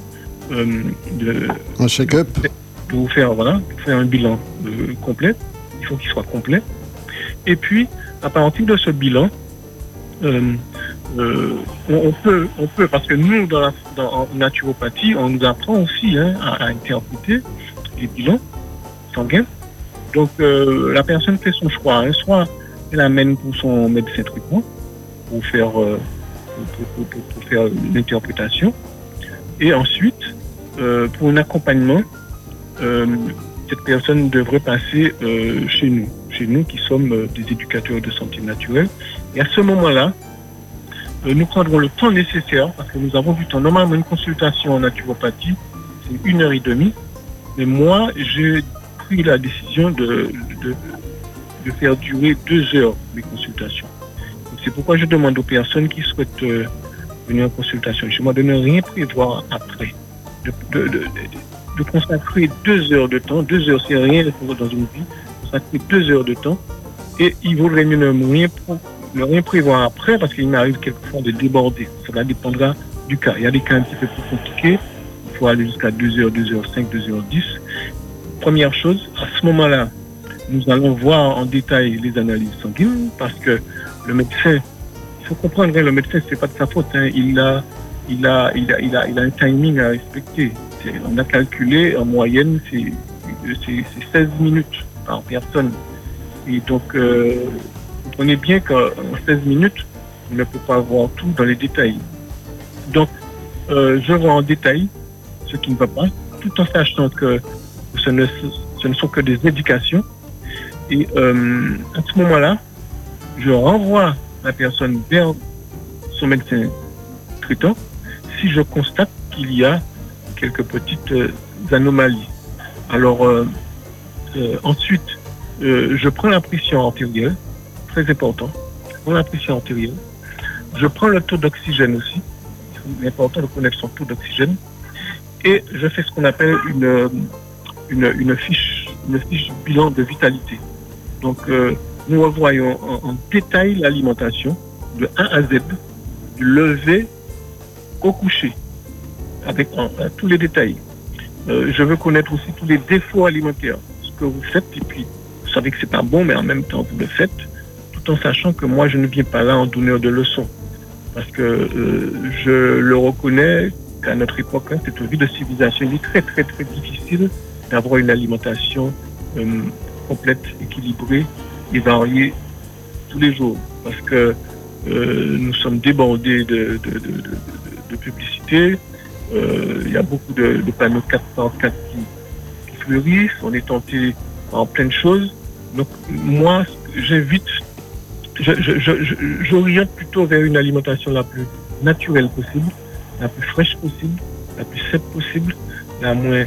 euh, de, Un check-up de vous faire, voilà, de faire un bilan euh, complet. Il faut qu'il soit complet. Et puis, à partir de ce bilan, euh, euh, on, on peut, on peut, parce que nous, dans la dans, en naturopathie, on nous apprend aussi hein, à, à interpréter les bilans sanguins. Donc, euh, la personne fait son choix. hein. Soit elle amène pour son médecin traitement pour faire, euh, pour, faire l'interprétation. Et ensuite, euh, pour un accompagnement, cette personne devrait passer chez nous, chez nous qui sommes des éducateurs de santé naturelle. Et à ce moment-là, nous prendrons le temps nécessaire, parce que nous avons du temps. Normalement, une consultation en naturopathie, c'est une heure et demie. Mais moi, j'ai la décision de, de, faire durer deux heures mes consultations. C'est pourquoi je demande aux personnes qui souhaitent euh, venir en consultation chez moi de ne rien prévoir après. De, de, de, consacrer deux heures de temps, deux heures c'est rien dans une vie, consacrer deux heures de temps, et il vaudrait mieux ne rien, pro- ne rien prévoir après parce qu'il m'arrive quelquefois de déborder. Cela dépendra du cas. Il y a des cas un petit peu plus compliqués, il faut aller jusqu'à 2 heures, 2 heures 5, 2 heures 10. Première chose, à ce moment-là, nous allons voir en détail les analyses sanguines parce que le médecin, il faut comprendre, hein, le médecin, c'est pas de sa faute. hein. il, a, il, a, il, a, il, a, il a un timing à respecter. On a calculé en moyenne, c'est 16 minutes par personne. Et donc, euh, vous comprenez bien qu'en 16 minutes, on ne peut pas voir tout dans les détails. Donc, euh, je vois en détail ce qui ne va pas, tout en sachant que ce ne, ce ne sont que des indications. Et euh, à ce moment-là, je renvoie la personne vers son médecin traitant si je constate qu'il y a quelques petites euh, anomalies. Alors, euh, ensuite, je prends la pression artérielle, très important. Je prends la pression artérielle. Je prends le taux d'oxygène aussi. C'est important de connaître son taux d'oxygène. Et je fais ce qu'on appelle une, une, une fiche, une fiche bilan de vitalité. Donc, euh, nous revoyons en, détail l'alimentation de A à Z, du lever au coucher, avec tous les détails. Euh, je veux connaître aussi tous les défauts alimentaires, ce que vous faites, et puis vous savez que c'est pas bon, mais en même temps vous le faites, tout en sachant que moi je ne viens pas là en donneur de leçons, parce que euh, je le reconnais qu'à notre époque, hein, cette vie de civilisation, il est très très très difficile d'avoir une alimentation euh, complète, équilibrée et variée tous les jours, parce que euh, nous sommes débordés de, de, publicité. Euh, il y a beaucoup de, panneaux 404 qui, qui fleurissent. On est tenté en plein de choses. Donc moi, j'invite, j'oriente plutôt vers une alimentation la plus naturelle possible, la plus fraîche possible, la plus simple possible, la moins,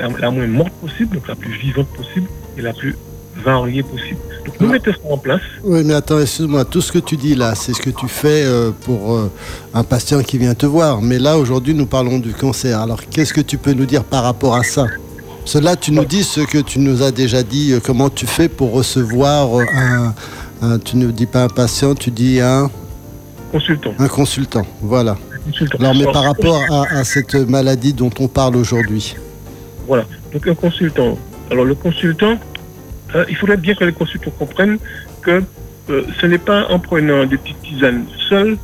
la, la moins morte possible, donc la plus vivante possible et la plus variée possible. Donc nous Ah. mettons ça en place. Oui, mais attends, excuse-moi, tout ce que tu dis là, c'est ce que tu fais euh, pour euh, un patient qui vient te voir. Mais là, aujourd'hui, nous parlons du cancer. Alors, qu'est-ce que tu peux nous dire par rapport à ça? Cela, tu nous dis ce que tu nous as déjà dit, euh, comment tu fais pour recevoir un, un- Tu ne dis pas un patient, tu dis un, Consultant. un consultant. Voilà. consultant. Alors, mais par rapport à, à cette maladie dont on parle aujourd'hui. Voilà. Donc un consultant. Alors le consultant, euh, il faudrait bien que les consultants comprennent que euh, ce n'est pas en prenant des petites tisanes seules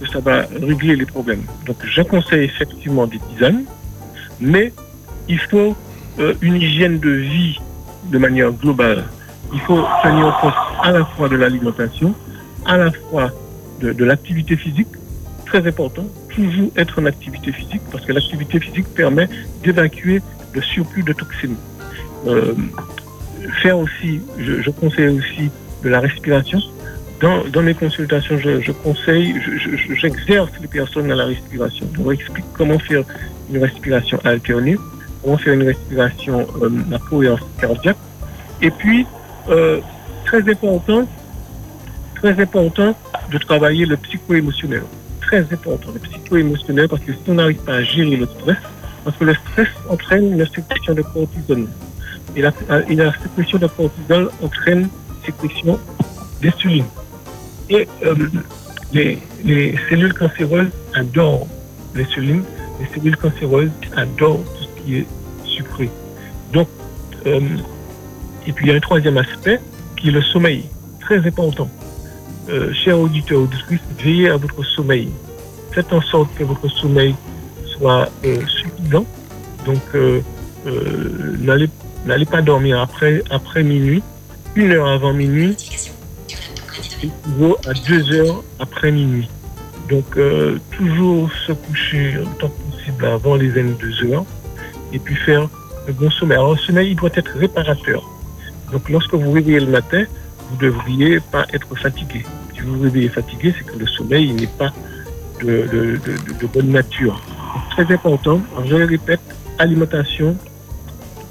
que ça va régler les problèmes. Donc je conseille effectivement des tisanes, mais il faut euh, une hygiène de vie de manière globale. Il faut tenir compte à la fois de l'alimentation, à la fois de, de l'activité physique, très important, toujours être en activité physique, parce que l'activité physique permet d'évacuer le surplus de toxines. Euh, faire aussi, je, conseille aussi de la respiration. Dans, mes consultations, je, conseille, je- je- j'exerce les personnes à la respiration. Je leur explique comment faire une respiration alternée, comment faire une respiration euh, à cohérence cardiaque. Et puis, euh, très important, très important de travailler le psycho-émotionnel. Très important, le psycho-émotionnel, parce que si on n'arrive pas à gérer le stress, parce que le stress entraîne une sécrétion de cortisol. Et la, et la sécrétion de cortisol entraîne sécrétion d'insuline. Et euh, les, les cellules cancéreuses adorent l'insuline, les cellules cancéreuses adorent tout ce qui est sucré. Donc, euh, et puis il y a un troisième aspect qui est le sommeil, très important. Euh, chers auditeurs, veillez à votre sommeil. Faites en sorte que votre sommeil soit euh, suffisant. Donc, euh, euh, n'allez pas dormir après, après minuit, une heure avant minuit, à deux heures après minuit. Donc, toujours se coucher le temps possible avant les 22 heures et puis faire un bon sommeil. Alors, le sommeil, il doit être réparateur. Donc, lorsque vous réveillez le matin, vous ne devriez pas être fatigué. Si vous réveillez fatigué, c'est que le sommeil n'est pas de bonne nature. Très important, je le répète, alimentation,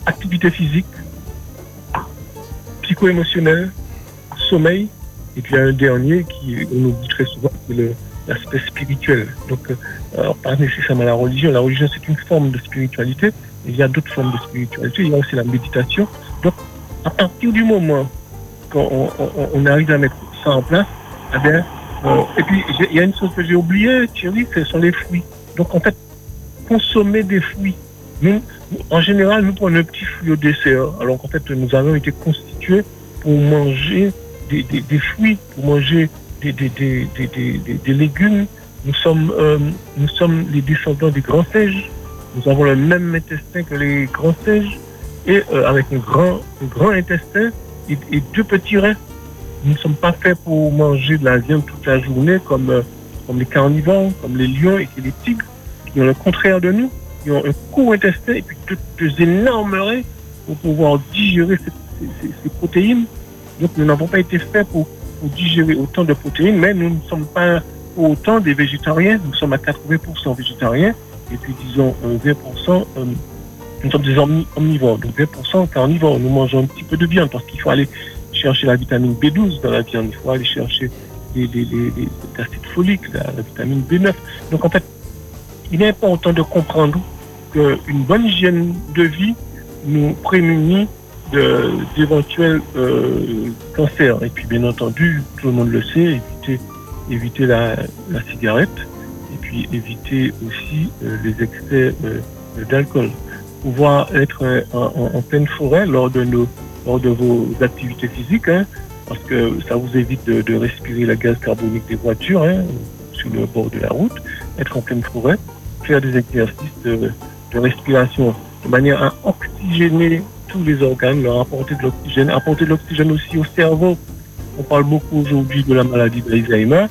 activité physique, psycho-émotionnelle, sommeil, et puis il y a un dernier qui on oublie très souvent, c'est l'aspect spirituel. Donc, euh, pas nécessairement la religion. La religion, c'est une forme de spiritualité. Il y a d'autres formes de spiritualité. Il y a aussi la méditation. Donc, à partir du moment qu'on on- arrive à mettre ça en place, eh bien, euh, et puis il y a une chose que j'ai oubliée, Thierry, ce sont les fruits. Donc, en fait, consommer des fruits. Nous, en général, nous prenons un petit fruit au dessert, alors qu'en fait, nous avons été constitués pour manger des, fruits, pour manger des, légumes. Nous sommes, euh, nous sommes les descendants des grands singes. Nous avons le même intestin que les grands singes, et euh, avec un grand, un grand intestin et, et deux petits reins. Nous ne sommes pas faits pour manger de la viande toute la journée comme, euh, comme les carnivores, comme les lions et les tigres, qui ont le contraire de nous, qui ont un court intestin et puis deux énormes reins pour pouvoir digérer ces, protéines. Donc nous n'avons pas été faits pour, digérer autant de protéines, mais nous ne sommes pas autant des végétariens. Nous sommes à 80% végétariens et puis disons euh, 20%, euh, nous sommes des omni- omnivores, donc 20% carnivores. Nous mangeons un petit peu de viande parce qu'il faut aller chercher la vitamine B12 dans la viande, il faut aller chercher les acides foliques, la, la vitamine B9. Donc en fait, il est important de comprendre qu'une bonne hygiène de vie nous prémunit d'éventuels euh, cancers. Et puis bien entendu, tout le monde le sait, éviter, éviter la, la cigarette et puis éviter aussi euh, les excès euh, d'alcool. Pouvoir être en, pleine forêt lors de, nos, lors de vos activités physiques, hein, parce que ça vous évite de, de respirer la gaz carbonique des voitures hein, sur le bord de la route, être en pleine forêt, faire des exercices de, respiration de manière à oxygéner tous les organes, leur apporter de l'oxygène, apporter de l'oxygène aussi au cerveau. On parle beaucoup aujourd'hui de la maladie d'Alzheimer.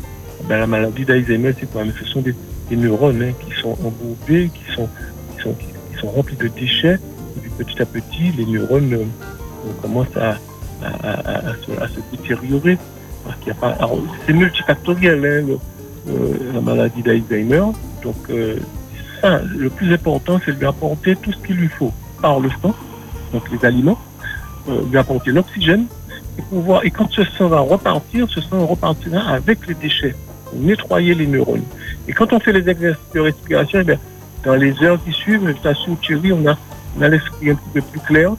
Ben, la maladie d'Alzheimer, c'est quoi? Ce sont des, neurones hein, qui sont embourbés, qui sont, qui, sont, qui, sont remplis de déchets. Et petit à petit, les neurones euh, commencent à, à, se, détériorer. Parce qu'il a pas. c'est multifactoriel, hein, euh, la maladie d'Alzheimer. Donc, euh, ça, le plus important, c'est de lui apporter tout ce qu'il lui faut par le sang, donc les aliments, euh, lui apporter l'oxygène, et pouvoir, et quand ce sang va repartir, ce sang repartira avec les déchets, pour nettoyer les neurones. Et quand on fait les exercices de respiration, eh bien, dans les heures qui suivent, t'assure, Thierry, on a, on a l'esprit un petit peu plus clair,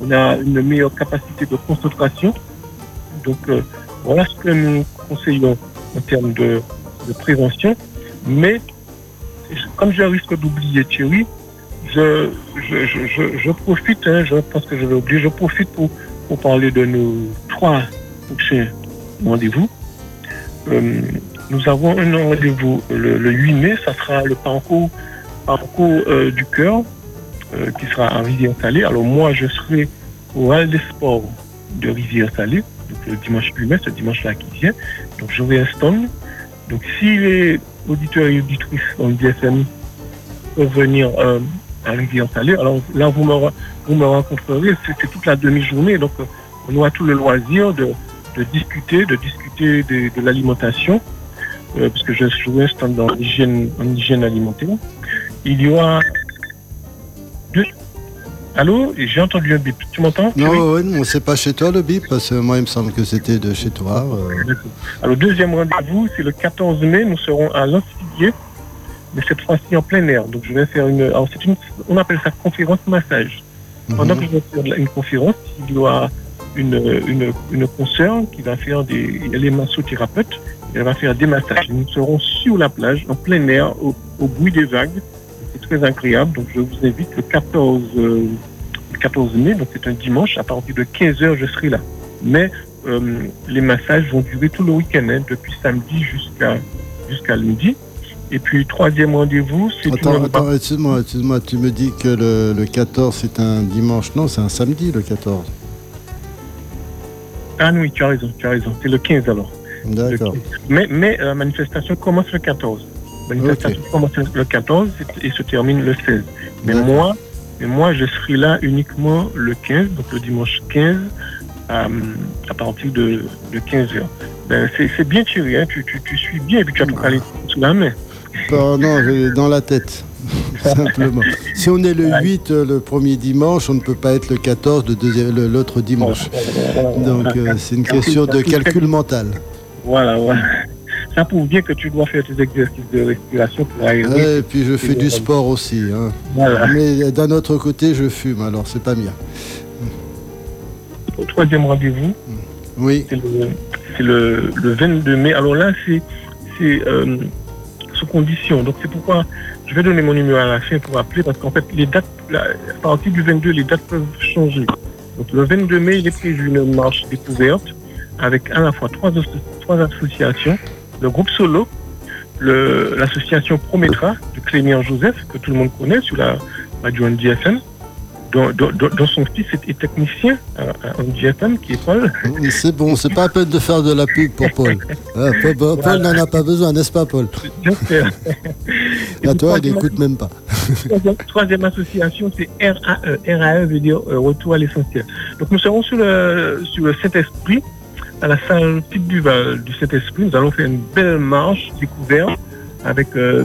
on a une meilleure capacité de concentration. Donc, euh, voilà ce que nous conseillons en termes de, de prévention. Mais, comme je risque d'oublier Thierry, je, je, je, profite, hein, je pense que je vais oublier, je profite pour, pour parler de nos trois prochains rendez-vous. Euh, nous avons un rendez-vous le, le 8 mai, ça sera le parcours, parcours euh, du cœur euh, qui sera à Rivière-Salée. Alors moi, je serai au Hall des Sports de Rivière-Salée, le dimanche 8 mai, ce dimanche-là qui vient. Donc j'aurai un stand. Donc si les auditeurs et auditrices en DSM peuvent venir euh, à Rivière-Salée, alors là, vous me, vous rencontrerez, c'est toute la demi-journée. Donc euh, on aura tout le loisir de, de discuter, de discuter de, l'alimentation, euh, parce que je jouerai un stand en hygiène, en hygiène alimentaire. Il y aura deux... Allô J'ai entendu un bip. Tu m'entends Non, Oui. non, c'est pas chez toi le bip, parce que moi il me semble que c'était de chez toi. euh. Alors, deuxième rendez-vous, c'est le 14 mai. Nous serons à l'Antivier, mais cette fois-ci en plein air. Donc, je vais faire une. Alors, c'est une. On appelle ça conférence massage. Pendant que je vais faire une conférence, il y aura une, une, une consoeur qui va faire des. Elle est massothérapeute. Elle va faire des massages. Nous serons sur la plage, en plein air, au, au bruit des vagues. Très agréable. Donc, je vous invite le 14, euh, le 14 mai. Donc, c'est un dimanche. À partir de 15h, je serai là. Mais euh, les massages vont durer tout le week-end, hein, depuis samedi jusqu'à jusqu'à lundi. Et puis, troisième rendez-vous, c'est Attends, attends, excuse-moi, excuse-moi, tu me dis que le, le 14 c'est un dimanche. Non, c'est un samedi le 14. Ah oui, tu as raison, tu as raison. C'est le 15 alors. D'accord. 15. Mais, mais euh, la manifestation commence le 14. Manifestation commence le 14 et se termine le 16. Mais moi, mais moi, je serai là uniquement le 15, donc le dimanche 15, euh, à partir de, de 15h. Ben, c'est c'est bien tiré, hein, tu, tu, tu suis bien et puis tu as ton calendrier sous la main. Non, j'ai dans la tête. Simplement. Si on est le 8 euh, le premier dimanche, on ne peut pas être le 14 le deuxième- le- l'autre dimanche. Donc euh, c'est une question de calcul mental. Voilà, voilà. Ça prouve bien que tu dois faire tes exercices de respiration pour aérer. Et puis je fais du sport aussi. hein. Voilà. Mais d'un autre côté, je fume, alors c'est pas bien. Au troisième rendez-vous, Oui, c'est le, c'est le, le 22 mai. Alors là, c'est euh, sous condition. Donc c'est pourquoi je vais donner mon numéro à la fin pour appeler, parce qu'en fait, les dates, la- à partir du 22, les dates peuvent changer. Donc le 22 mai, il est prévu une marche découverte avec à la fois trois associations, le groupe Solo, l'association Prométra de Clémien Joseph, que tout le monde connaît sur la radio NDFM, dont, dont- dont- dont son fils est, technicien euh, à NDFM, qui est Paul. c'est bon, c'est pas à peine de faire de la pub pour Paul. Ah, Paul, n'en a pas besoin, n'est-ce pas Paul J'espère. Et À toi, il n'écoute même pas. Troisième, troisième association, c'est RAE. RAE veut dire euh, Retour à l'essentiel. Donc nous serons sur le, sur le Saint-Esprit, à la salle Philippe Duval du Saint-Esprit. Nous allons faire une belle marche découverte avec euh,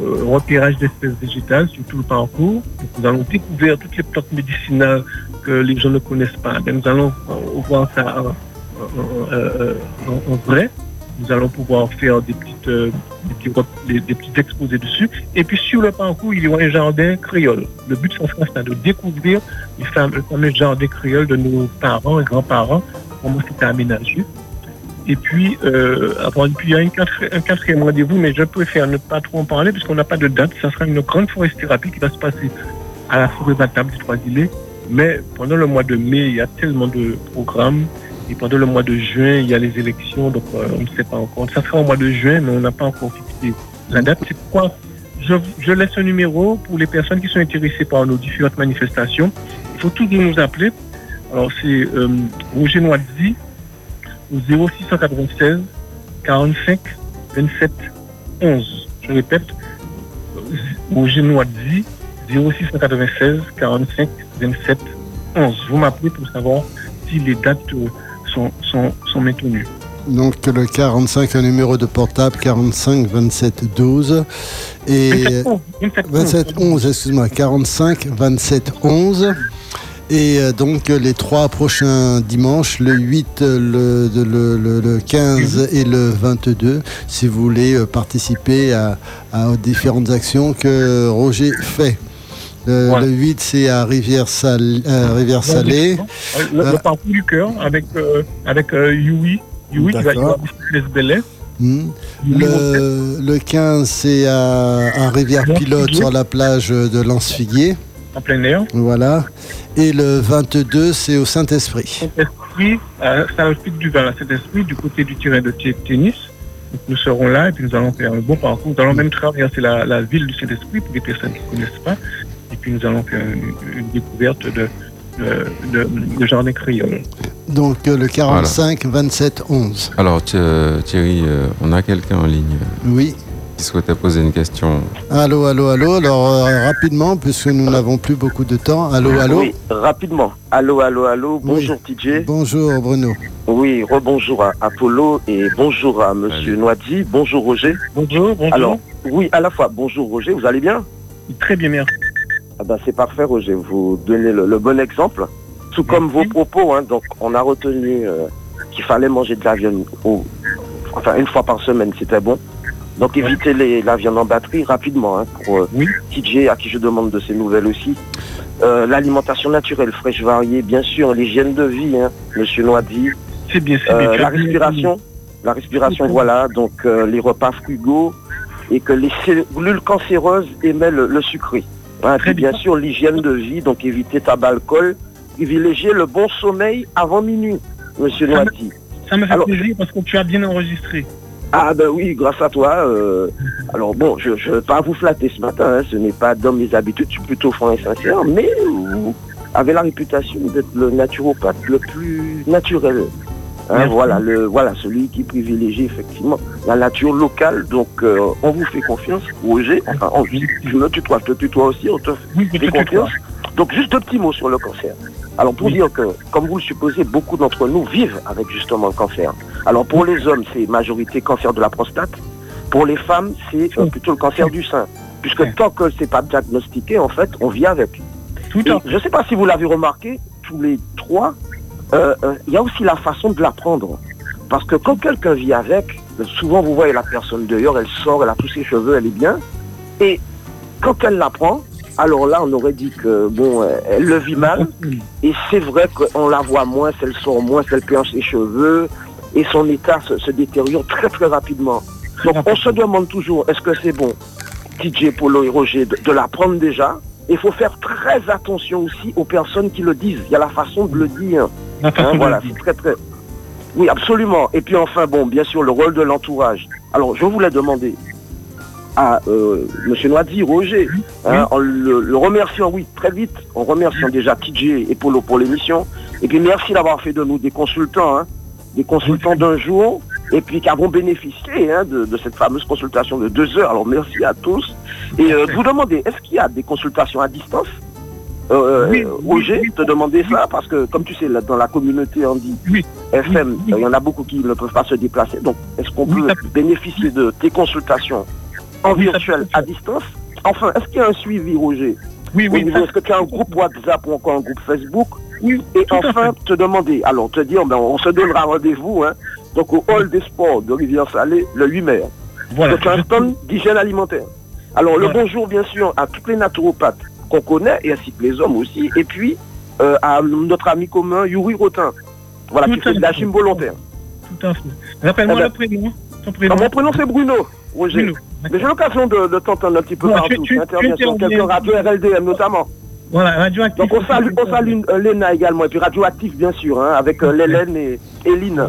euh, repérage d'espèces végétales sur tout le parcours. Nous allons découvrir toutes les plantes médicinales que les gens ne connaissent pas. Ben, nous allons euh, voir ça en, vrai. Nous allons pouvoir faire des petites, euh, petits, exposés dessus. Et puis sur le parcours, il y aura un jardin créole. Le but, ça, de découvrir le fameux jardin créole de nos parents et grands-parents, comment c'était aménagé. Et puis, euh, après, puis il y a un quatrième rendez-vous, mais je préfère ne pas trop en parler puisqu'on n'a pas de date. Ça sera une grande forest-thérapie qui va se passer à la forêt battable du Trois-Îlets. Mais pendant le mois de mai, il y a tellement de programmes. Et pendant le mois de juin, il y a les élections, donc euh, on ne sait pas encore. Ça sera au mois de juin, mais on n'a pas encore fixé la date. C'est pourquoi je, je laisse un numéro pour les personnes qui sont intéressées par nos différentes manifestations. Il faut toujours nous appeler. Alors c'est euh, Roger Noisy au 0696 45 27 11. Je répète, Roger Noisy 0696 45 27 11. Vous m'appelez pour savoir si les dates euh, sont, sont, sont maintenues. Donc le 45, un numéro de portable 45 27 12 et 27 11, 27 11. 27 11, excuse-moi, 45 27 11. Et euh, donc euh, les trois prochains dimanches, le 8, le, de- le, le- le 15 et le 22, si vous voulez euh, participer à, à aux différentes actions que Roger fait. Le, Voilà. le 8, c'est à Rivière-Salée. Rivière -Salée. Le, Euh, le parcours du cœur avec, euh, avec euh, Yui. Yui qui va les. Hmm. Le, le 15, c'est à, à Rivière-Pilote sur la plage de Lance-Figuier. en plein air. Voilà. Et le 22, c'est au Saint-Esprit. Saint-Esprit, euh, ça explique du Val à Saint-Esprit, du côté du terrain de tennis. Donc, nous serons là et puis nous allons faire un bon parcours. Nous allons même traverser la, la ville du Saint-Esprit pour les personnes qui ne connaissent pas. Et puis nous allons faire une, une découverte de, de, de, de jardin créole. Donc euh, le 45 27 11. Alors Thi- Thierry, euh, on a quelqu'un en ligne Oui. Qui souhaitait poser une question. Allô, allô, allô. Alors euh, rapidement, puisque nous n'avons plus beaucoup de temps. Allô, allô. Oui, rapidement. Allô, allô, allô. Bonjour TJ. Bonjour Bruno. Oui, rebonjour à Apollo et bonjour à Monsieur. Noidi. Bonjour Roger. Bonjour, bonjour. Alors, oui, à la fois, bonjour Roger, vous allez bien? Très bien, merci. ah ben, C'est parfait Roger, vous donnez le, le bon exemple. Tout comme vos propos, hein, donc on a retenu euh, qu'il fallait manger de la viande, au- enfin une fois par semaine, c'était bon. Donc évitez les, la viande en batterie rapidement hein, pour euh, Oui. TJ à qui je demande de ses nouvelles aussi. Euh, L'alimentation naturelle, fraîche, variée, bien sûr, l'hygiène de vie, hein, Monsieur. C'est bien, c'est bien. Euh, Tu la bien respiration, la respiration, Oui. voilà, donc les repas frugaux et que les cellules cancéreuses émettent le, le sucré. Hein, Très puis bien bien. sûr l'hygiène de vie, donc éviter tabac, alcool, privilégier le bon sommeil avant minuit, Monsieur Noiti. Ça me fait Alors- plaisir parce que tu as bien enregistré. Ah ben oui, grâce à toi. euh, alors bon, je ne veux pas vous flatter ce matin, hein, ce n'est pas dans mes habitudes, je suis plutôt franc et sincère, mais vous avez la réputation d'être le naturopathe le plus naturel. Hein, voilà, le, voilà, celui qui privilégie effectivement la nature locale. Donc euh, on vous fait confiance, Roger. Enfin, on- je me tutoie, je te tutoie aussi, on te Oui, fait confiance. Donc juste deux petits mots sur le cancer. Alors pour Oui. dire que, comme vous le supposez, beaucoup d'entre nous vivent avec justement le cancer. Alors pour les hommes, c'est majorité cancer de la prostate. Pour les femmes, c'est euh, plutôt le cancer du sein. Puisque Oui. tant que c'est pas diagnostiqué, en fait, on vit avec. Tout Et je ne sais pas si vous l'avez remarqué, tous les trois, euh, euh, il y a aussi la façon de l'apprendre. Parce que quand quelqu'un vit avec, souvent vous voyez la personne dehors, elle sort, elle a tous ses cheveux, elle est bien. Et quand elle l'apprend, alors là, on aurait dit que, bon, euh, elle le vit mal. Et c'est vrai qu'on la voit moins, elle sort moins, elle perd ses cheveux. Et son état se, se détériore très très rapidement. Donc on se demande toujours, est-ce que c'est bon, DJ Polo et Roger, de, de l'apprendre déjà? Il faut faire très attention aussi aux personnes qui le disent. Il y a la façon de le dire. La Hein, voilà, c'est très très. Oui, absolument. Et puis enfin, bon, bien sûr, le rôle de l'entourage. Alors, je voulais demander à euh, Monsieur Noidi, Roger, hein, en le, le remerciant, oui, très vite, en remerciant déjà TJ et Polo pour l'émission. Et puis merci d'avoir fait de nous des consultants, hein, des consultants d'un jour, et puis qui avons bénéficié hein, de, de cette fameuse consultation de deux heures. Alors merci à tous. Et euh, vous demander, est-ce qu'il y a des consultations à distance? Euh, Oui, Roger, oui. te demander ça parce que comme tu sais là, dans la communauté on dit FM, il y en a beaucoup qui ne peuvent pas se déplacer. Donc est-ce qu'on peut bénéficier de tes consultations en virtuel à distance Enfin, est-ce qu'il y a un suivi, Roger Oui, oui, Est-ce que tu as un groupe WhatsApp ou encore un groupe Facebook oui, Et enfin, te demander, alors te dire, ben, on se donnera rendez-vous hein, donc au hall des sports de Rivière-Salée le 8 mai. Voilà. Donc, un stand d'hygiène alimentaire. Alors, le bonjour, bien sûr, à tous les naturopathes qu'on connaît, et ainsi que les hommes aussi, et puis euh, à notre ami commun, Yuri Rotin, voilà, Tout qui fait de la gym volontaire. Tout à fait. Rappelle-moi Eh ben- le prénom. Ton Alors, prénom. mon prénom, c'est Bruno, Roger. Bruno. Mais j'ai l'occasion de, de t'entendre un petit peu Ouais, partout, tu- tu- quelques radios RLDM notamment. Voilà, radioactif. Donc on salue, on salue euh, Léna également, et puis Radioactif bien sûr, hein, avec euh, Lélène et Eline.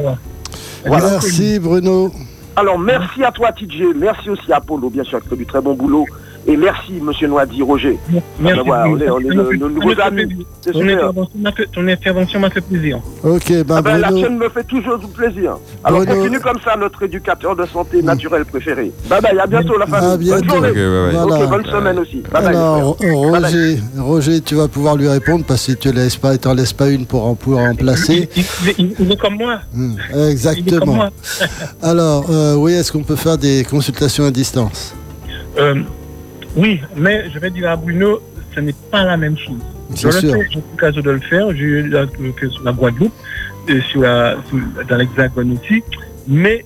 Voilà. Merci Bruno. Alors merci à toi TJ, merci aussi à Apollo bien sûr qui fait du très bon boulot. Et merci Monsieur Noidi, Roger. Merci. Ah, voilà, on est- on est nouveaux amis. C'est Ton intervention m'a fait- ton intervention m'a fait plaisir. Ok, ben Ah ben, la chaîne me fait toujours du plaisir. Alors Bruno. continue comme ça, notre éducateur de santé naturelle préféré. Bye bye, à bientôt la famille. À bientôt. Bonne journée. Voilà. Bonne semaine aussi. Bye bye. Alors. Roger, Roger, tu vas pouvoir lui répondre parce que tu ne laisses pas, t'en laisses pas une pour en pour remplacer. Il, il- il- il est comme moi. Hmm, Il est comme exactement. moi. Alors, euh, oui, est-ce qu'on peut faire des consultations à distance? Euh, oui, mais je vais dire à Bruno, ce n'est pas la même chose. Je le sûr. fais, j'ai eu l'occasion de le faire. J'ai eu l'occasion sur la Guadeloupe, et sur la, sur- dans l'Hexagone aussi. Mais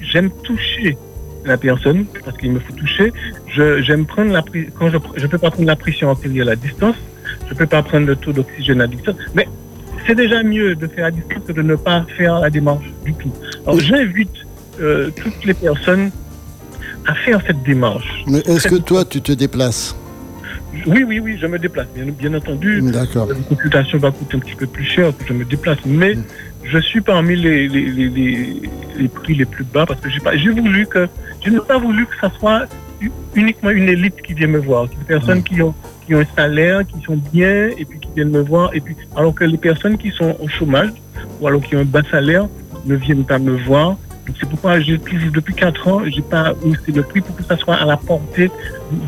j'aime toucher la personne parce qu'il me faut toucher. Je, j'aime prendre la quand je je peux pas prendre la pression artérielle à distance. Je peux pas prendre le taux d'oxygène à distance. Mais c'est déjà mieux de faire à distance que de ne pas faire la démarche du tout. Alors j'invite euh, toutes les personnes à faire cette démarche. Mais est-ce que toi, tu te déplaces Oui, oui, oui, je me déplace. Bien, bien entendu, D'accord. une consultation va coûter un petit peu plus cher que je me déplace. Mais Mm. je suis parmi les, les, les, prix les plus bas parce que j'ai pas, j'ai voulu que, je n'ai pas voulu que ça soit uniquement une élite qui vient me voir. Des personnes Mm. qui ont, qui ont un salaire, qui sont bien et puis qui viennent me voir. Et puis, alors que les personnes qui sont au chômage ou alors qui ont un bas salaire ne viennent pas me voir. C'est pourquoi toujours, depuis 4 ans, j'ai pas haussé le prix pour que ça soit à la portée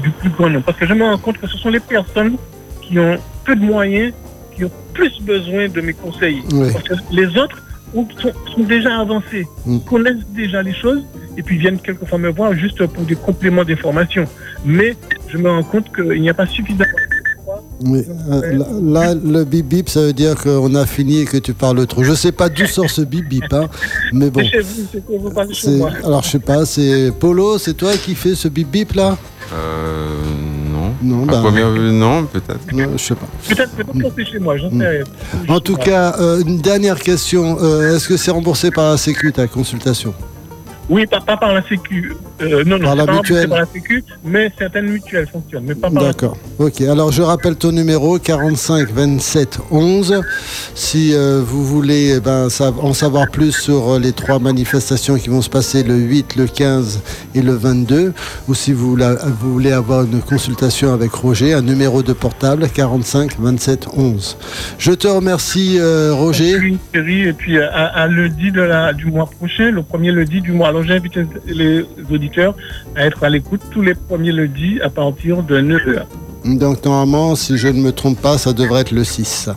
du, plus grand nombre. Parce que je me rends compte que ce sont les personnes qui ont peu de moyens qui ont plus besoin de mes conseils. Oui. Parce que les autres ont- sont, sont déjà avancés, Mm. connaissent déjà les choses et puis viennent quelquefois me voir juste pour des compléments d'information. Mais je me rends compte qu'il n'y a pas suffisamment. Oui. Euh, là, le bip bip, ça veut dire qu'on a fini et que tu parles trop. Je sais pas d'où sort ce bip bip, hein, mais bon. C'est. Alors je sais pas, c'est Polo, c'est toi qui fais ce bip bip là? Euh, non. Non, bah, première vue, non, peut-être. je sais pas. Peut-être peut-être que c'est chez moi, j'en sais rien. En tout cas, euh, une dernière question. Euh, Est-ce que c'est remboursé par la Sécu ta consultation? Oui, pas, pas par la Sécu. Euh, non, non, Par la mutuelle. par la Sécu, mais certaines mutuelles fonctionnent, mais pas par la D'accord. Ok. Alors je rappelle ton numéro 45 27 11. Si euh, vous voulez eh ben, en savoir plus sur euh, les trois manifestations qui vont se passer le 8, le 15 et le 22, ou si vous, voulez- vous voulez avoir une consultation avec Roger, un numéro de portable 45 27 11. Je te remercie euh, Roger. Une série, et puis à, à lundi de la, du mois prochain, le premier lundi du mois. Alors j'invite les auditeurs à être à l'écoute tous les premiers lundis à partir de 9h. Donc normalement, si je ne me trompe pas, ça devrait être le 6.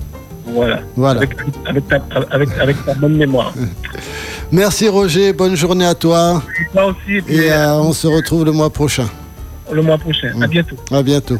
Voilà. Voilà. Avec, avec, ta, avec, avec ta bonne mémoire. Merci Roger, bonne journée à toi Toi aussi, et puis et euh, euh, on se retrouve le mois prochain. le mois prochain. À bientôt. À bientôt.